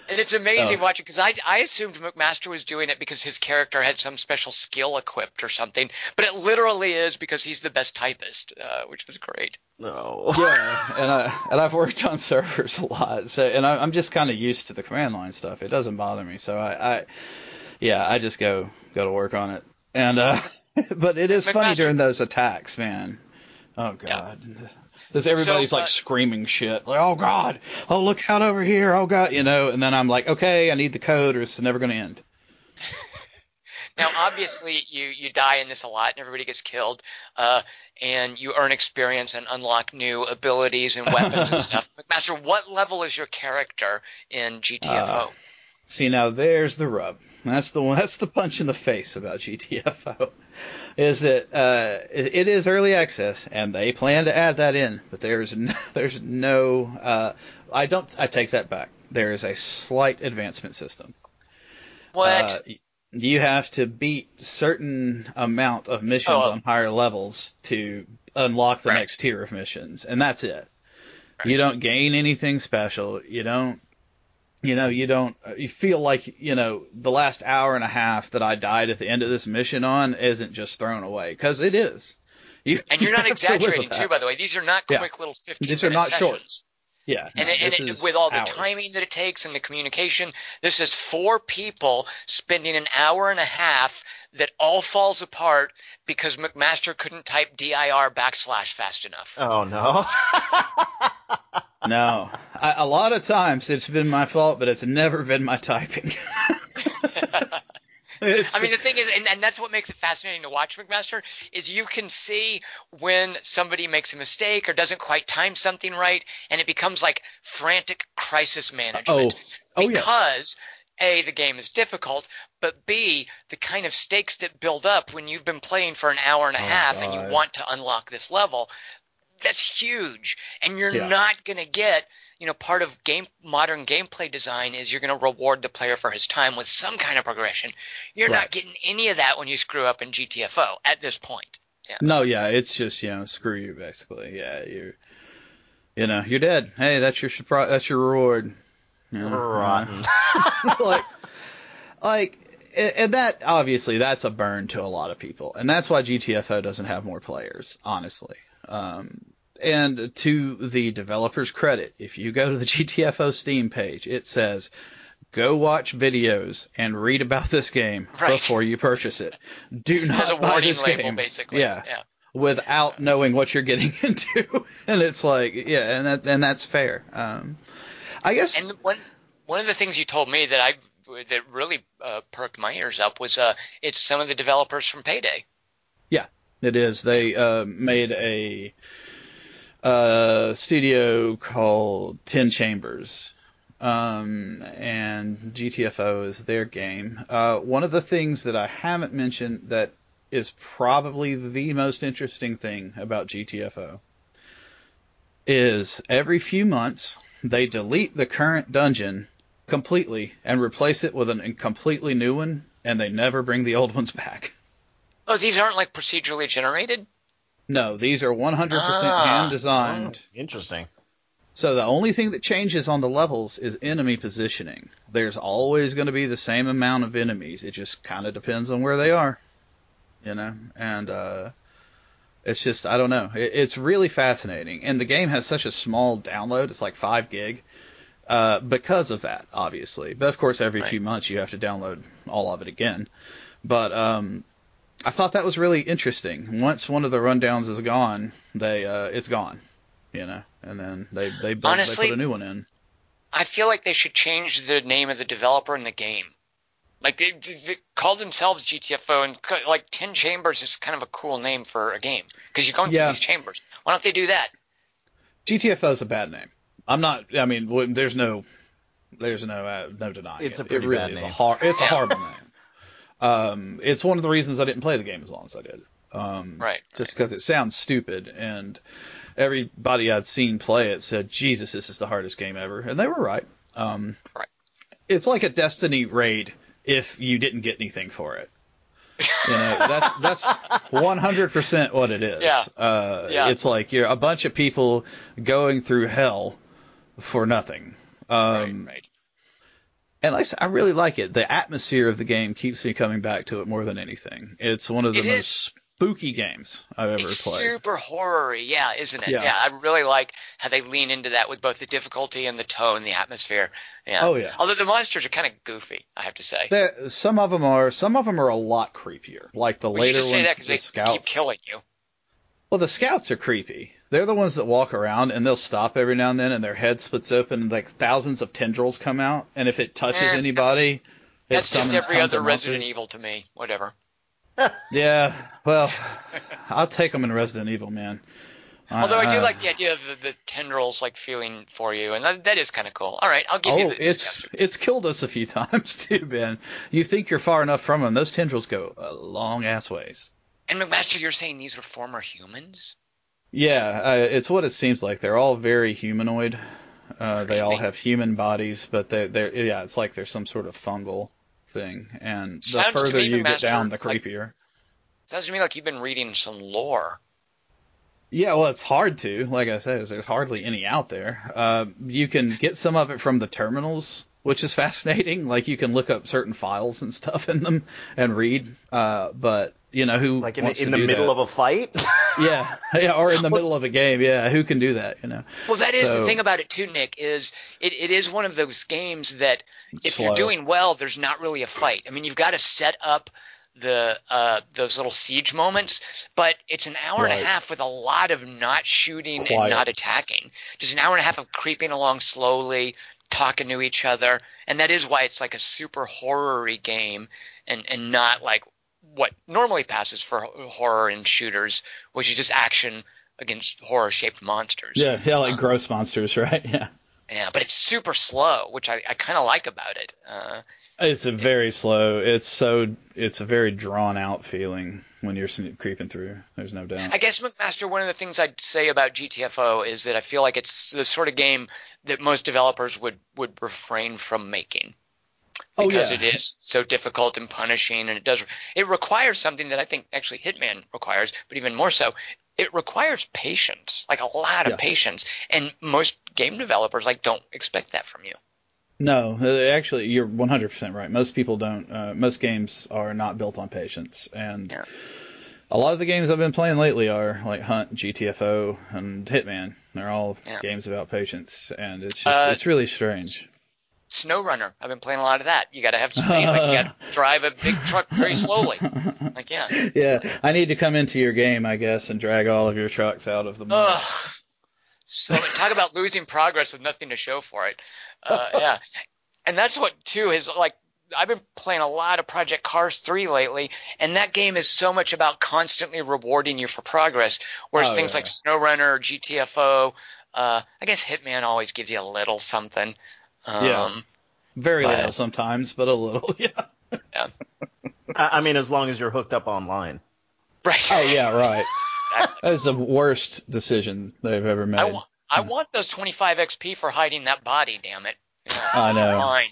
And it's amazing Oh. watching because I, I assumed McMaster was doing it because his character had some special skill equipped or something, but it literally is because he's the best typist, uh, which was great. No. yeah, and I and I've worked on servers a lot, so and I, I'm just kind of used to the command line stuff. It doesn't bother me, so I, I yeah, I just go go to work on it. And uh, but it is funny during those attacks, man. Oh god. Because everybody's So, uh, like screaming shit, like, "Oh God! Oh look out over here! Oh God!" You know, and then I'm like, "Okay, I need the code, or it's never going to end." Now, obviously, you you die in this a lot, and everybody gets killed, uh, and you earn experience and unlock new abilities and weapons and stuff. McMaster, what level is your character in GTFO? Uh, See now, there's the rub. That's the one. That's the punch in the face about GTFO. Is that uh, it, is early access, and they plan to add that in, but there's no, there's no. Uh, I don't. I take that back. There is a slight advancement system. what? Uh, you have to beat certain amount of missions Oh. on higher levels to unlock the Right. next tier of missions, and that's it. You don't gain anything special. You don't. You know, you don't. uh, You feel like you know the last hour and a half that I died at the end of this mission on isn't just thrown away because it is. You, and you're not have to live with exaggerating too, by the way. These are not Yeah. quick little 15 These are minute not short. sessions. Yeah, And, no, it, and this with all the hours. timing that it takes and the communication, this is four people spending an hour and a half that all falls apart because McMaster couldn't type dir backslash fast enough. Oh no. No, I, a lot of times it's been my fault, but it's never been my typing. I mean, the thing is, and, and that's what makes it fascinating to watch McMaster, is you can see when somebody makes a mistake or doesn't quite time something right, and it becomes like frantic crisis management. oh, oh yeah. because A, the game is difficult, but B, the kind of stakes that build up when you've been playing for an hour and a Oh, half and you want to unlock this level, that's huge. And you're Yeah. not going to get, you know, part of game modern gameplay design is you're going to reward the player for his time with some kind of progression. You're Right. not getting any of that when you screw up in GTFO at this point. Yeah. No, yeah, it's just you know, screw you basically. Yeah, you, you know, you're dead. Hey, that's your surprise. That's your reward. You know, Rotten. uh, like, like, and that obviously that's a burn to a lot of people, and that's why GTFO doesn't have more players, honestly. Um, and to the developer's credit, if you go to the GTFO Steam page, it says. Go watch videos and read about this game Right. before you purchase it. Do not buy this label, game. basically. Yeah yeah. without knowing what you're getting into, and it's like, yeah, and that, and that's fair. Um, I guess And one one of the things you told me that I that really uh, perked my ears up was uh, it's some of the developers from Payday. Yeah, it is. They uh, made a uh, studio called Ten Chambers, um, and GTFO is their game. Uh, one of the things that I haven't mentioned that is probably the most interesting thing about GTFO is every few months they delete the current dungeon completely and replace it with a completely new one, and they never bring the old ones back. Oh, these aren't like procedurally generated. No, these are 100% Ah. hand designed. Oh, interesting. So the only thing that changes on the levels is enemy positioning. There's always going to be the same amount of enemies. It just kind of depends on where they are, you know. And uh, it's just I don't know. It, it's really fascinating, and the game has such a small download. It's like five gig. Uh, because of that, obviously. But of course, every Right. few months you have to download all of it again. But um, I thought that was really interesting. Once one of the rundowns is gone, they uh, it's gone, you know, and then they they, build, Honestly- they put a new one in. I feel like they should change the name of the developer in the game. Like they, they call themselves GTFO, and like Ten Chambers is kind of a cool name for a game because you're going Yeah. through these chambers. Why don't they do that? GTFO is a bad name. I'm not. I mean, there's no, there's no, uh, no denying It's it. a pretty it really bad is name. a hor- It's a Yeah. horrible name. Um, it's one of the reasons I didn't play the game as long as I did. Um, Right. Just because it sounds stupid, and everybody I'd seen play it said, "Jesus, this is the hardest game ever," and they were right. Um, Right. It's like a Destiny raid if you didn't get anything for it. You know, that's that's 100% what it is. Yeah. Uh, Yeah. It's like you're a bunch of people going through hell for nothing. Um, right, right. And like I said, I really like it. The atmosphere of the game keeps me coming back to it more than anything. It's one of the It most is. spooky games I've ever It's played. super horror yeah, isn't it? Yeah. I really like how they lean into that with both the difficulty and the tone, the atmosphere. Yeah. Oh, yeah. Although the monsters are kind of goofy, I have to say. There, some of them are some of them are a lot creepier. Like the Well, you later just say ones, that because the they scouts. keep killing you. Well, the scouts are creepy. They're the ones that walk around and they'll stop every now and then, and their head splits open, and like thousands of tendrils come out. And if it touches Eh. anybody, it That's just every other Resident monsters. Evil to me. Whatever. Yeah, well, I'll take them in Resident Evil, man. Although I do uh, like the idea of the, the tendrils like feeling for you, and that, that is kind of cool. All right, I'll give you Oh, it's it's killed us a few times too, Ben. You think you're far enough from them? Those tendrils go a long ass ways. And McMaster, you're saying these were former humans? Yeah, uh, it's what it seems like. They're all very humanoid. Uh, they all have human bodies, but they they're yeah, it's like there's some sort of fungal thing. And the Sounds to further me, you get down, the like- creepier. Sounds to me like you've been reading some lore. Yeah, well, it's hard to. Like I said, there's hardly any out there. Uh, you can get some of it from the terminals, which is fascinating. Like you can look up certain files and stuff in them and read. Uh, but you know who Like in, wants in to the do middle that? of a fight. yeah, yeah, or in the middle of a game. Yeah, who can do that? You know, Well, that is So- the thing about it too, Nick. Is it, it is one of those games that if Slow. you're doing well, there's not really a fight. I mean, you've got to set up the uh, those little siege moments, but it's an hour and a half with a lot of not shooting Quiet. and not attacking. Just an hour and a half of creeping along slowly, talking to each other, and that is why it's like a super horror-y game, and and not like what normally passes for horror in shooters, which is just action against horror-shaped monsters. yeah, yeah, like gross monsters, right? Yeah. Yeah, but it's super slow, which I, I kind of like about it. Uh, It's a very slow. It's so. It's a very drawn out feeling when you're creeping through. There's no doubt. I guess McMaster, one of the things I'd say about GTFO is that I feel like it's the sort of game that most developers would would refrain from making Oh, because yeah. it is so difficult and punishing, and it does it requires something that I think actually Hitman requires, but even more so. It requires patience, like a lot of Yeah. patience, and most game developers like don't expect that from you. No, uh, actually, you're 100% right. Most people don't. Uh, most games are not built on patience, and Yeah. a lot of the games I've been playing lately are like Hunt, GTFO, and Hitman. They're all Yeah. games about patience, and it's just Uh, it's really strange. SnowRunner. I've been playing a lot of that. You got to have speed. like you got to drive a big truck very slowly. Like yeah. Yeah, I need to come into your game, I guess, and drag all of your trucks out of the mud. Ugh. So talk about losing progress with nothing to show for it. Uh, yeah, and that's what too is like I've been playing a lot of Project Cars 3 lately, and that game is so much about constantly rewarding you for progress. Whereas Oh, things yeah. like SnowRunner, GTFO, uh, I guess Hitman always gives you a little something. Um, Yeah. Very But- little sometimes, but a little. Yeah. yeah. I mean, as long as you're hooked up online. Right. Oh yeah, right. That is the worst decision they've ever made. I, wa- I want those 25 XP for hiding that body, damn it. Yeah, I know. Fine.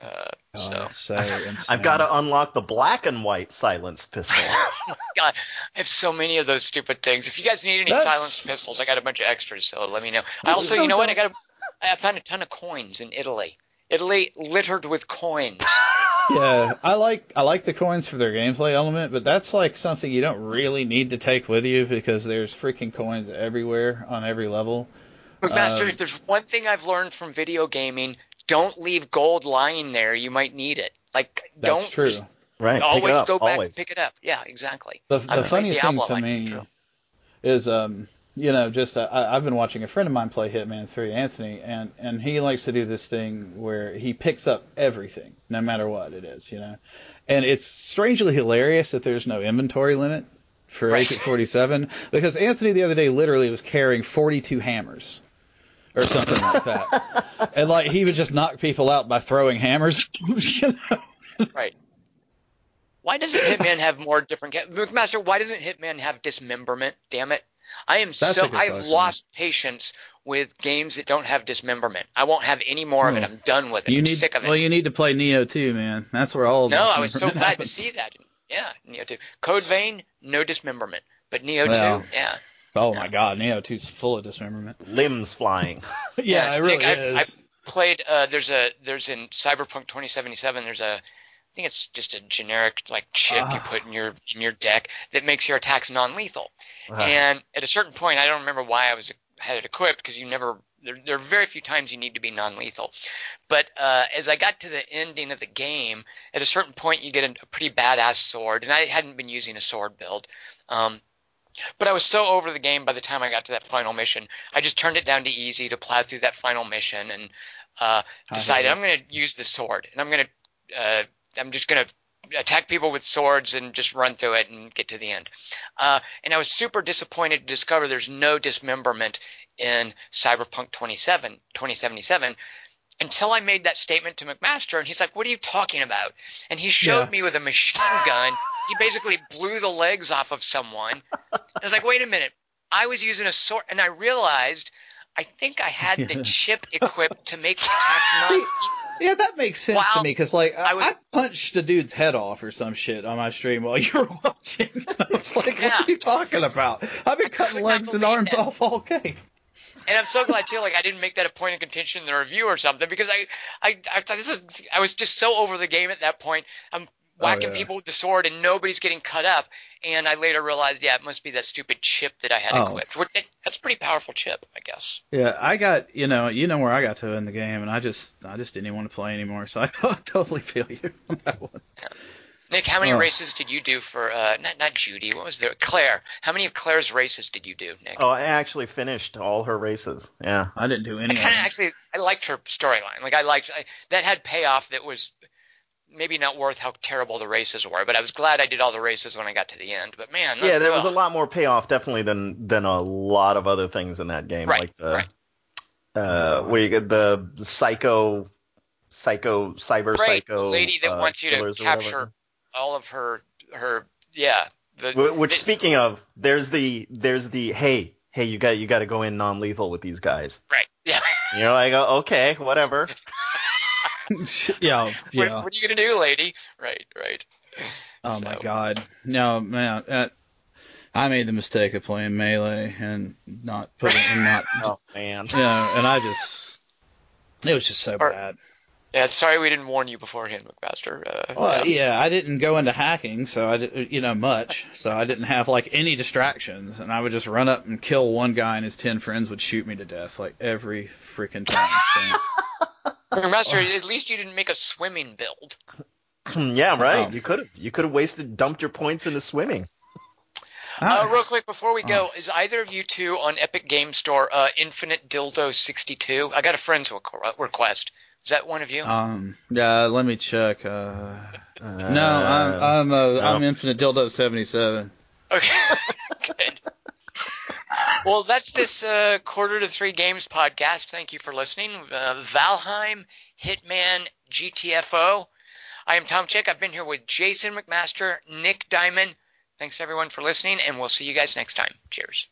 Uh, Oh, so. so. I've got to unlock the black and white silenced pistol. God, I have so many of those stupid things. If you guys need any That's- silenced pistols, I got a bunch of extras, so let me know. I also, you know what? I got a, I found a ton of coins in Italy. Italy littered with coins. Yeah, I like I like the coins for their gameplay element, but that's like something you don't really need to take with you because there's freaking coins everywhere on every level. McMaster, Um, if there's one thing I've learned from video gaming, don't leave gold lying there. You might need it. Like, That's don't true. just right. Pick always it up. go back always. and pick it up. Yeah, exactly. The, the funniest thing Diablo, to like, me is, um, you know, just I, I've been watching a friend of mine play Hitman 3, Anthony, and and he likes to do this thing where he picks up everything, no matter what it is, you know, and it's strangely hilarious that there's no inventory limit for Right. Agent 47 because Anthony the other day literally was carrying 42 hammers. Or something like that, and like he would just knock people out by throwing hammers. You know? Right. Why doesn't Hitman have more different? Ca- McMaster, why doesn't Hitman have dismemberment? Damn it! I am That's so I've question. lost patience with games that don't have dismemberment. I won't have any more of it. Oh. I'm done with it. You I'm need sick of it. well, you need to play Nioh too, man. That's where all of no, I was so glad to see that. Yeah, Nioh 2. Code Vein, no dismemberment. But Nioh Well, 2, yeah. Oh my God, Nioh 2's full of dismemberment. Limbs flying. yeah, Yeah, it really Nick, I- is. Played uh there's a there's in Cyberpunk 2077 there's a I think it's just a generic like chip you Ah. put in your in your deck that makes your attacks non-lethal. Ah. And at a certain point, I don't remember why I was had it equipped because you never. There, there are very few times you need to be non-lethal. But uh, as I got to the ending of the game, at a certain point you get a, a pretty badass sword, and I hadn't been using a sword build. Um, but I was so over the game by the time I got to that final mission. I just turned it down to easy to plow through that final mission, and uh, decided I'm going to use the sword, and I'm going to. Uh, I'm just going to attack people with swords and just run through it and get to the end. Uh, and I was super disappointed to discover there's no dismemberment in Cyberpunk 27, 2077 until I made that statement to McMaster, and he's like, "What are you talking about?" And he showed Yeah. me with a machine gun. he basically blew the legs off of someone. I was like, "Wait a minute! I was using a sword," and I realized. I think I had the chip equipped to make attacks See, non Yeah, that makes sense to me because like I, I was- I punched a dude's head off or some shit on my stream while you were watching. I was like, Yeah. "What are you talking about? I've been cutting legs and arms that. off all game." And I'm so glad too. Like I didn't make that a point of contention in the review or something because I, I, I thought this is. I was just so over the game at that point. I'm whacking Oh, yeah. people with the sword and nobody's getting cut up. And I later realized, yeah, it must be that stupid chip that I had Oh. equipped. Which, that's a pretty powerful chip, I guess. Yeah, I got you know you know where I got to in the game, and I just I just didn't even want to play anymore. So I totally feel you on that one. Nick, how many Oh. races did you do for? Uh, not not Judy. What was there? Claire. How many of Claire's races did you do, Nick? Oh, I actually finished all her races. Yeah. I didn't do any of kind of actually I liked her storyline. Like I liked I, that had payoff that was maybe not worth how terrible the races were, but I was glad I did all the races when I got to the end. But man, Yeah, there was a lot more payoff definitely than than a lot of other things in that game. Right, like the right. uh where you get the psycho psycho cyber Right, psycho the lady that uh, wants you to killers or whatever. capture all of her her yeah. The, Which it- speaking of, there's the there's the hey hey you got you got to go in non-lethal with these guys. right, yeah. You know, I go okay, whatever. yeah, What, yeah. what are you gonna do, lady? Right, right. Oh my god. No, man. Uh, I made the mistake of playing melee and not putting and not Oh man. you know, and I just it was just so Or- bad. Yeah, sorry we didn't warn you beforehand, McMaster. Uh, Well, yeah. yeah, I didn't go into hacking, so I did, you know much, so I didn't have like any distractions, and I would just run up and kill one guy, and his ten friends would shoot me to death like every freaking time. So, McMaster, at least you didn't make a swimming build. yeah, right. Oh. You could have you could have wasted dumped your points into swimming. Uh, Ah, real quick before we go, is either of you two on Epic Game Store uh, Infinite Dildo 62? I got a friend's request. Is that one of you? Um, yeah, let me check. Uh, Uh, no, I'm I'm uh, no. I'm Infinite Dildo seventy seven. Okay, good. Well, that's this uh, quarter to three games podcast. Thank you for listening. Uh, Valheim, Hitman, GTFO. I am Tom Chick. I've been here with Jason McMaster, Nick Diamond. Thanks everyone for listening, and we'll see you guys next time. Cheers.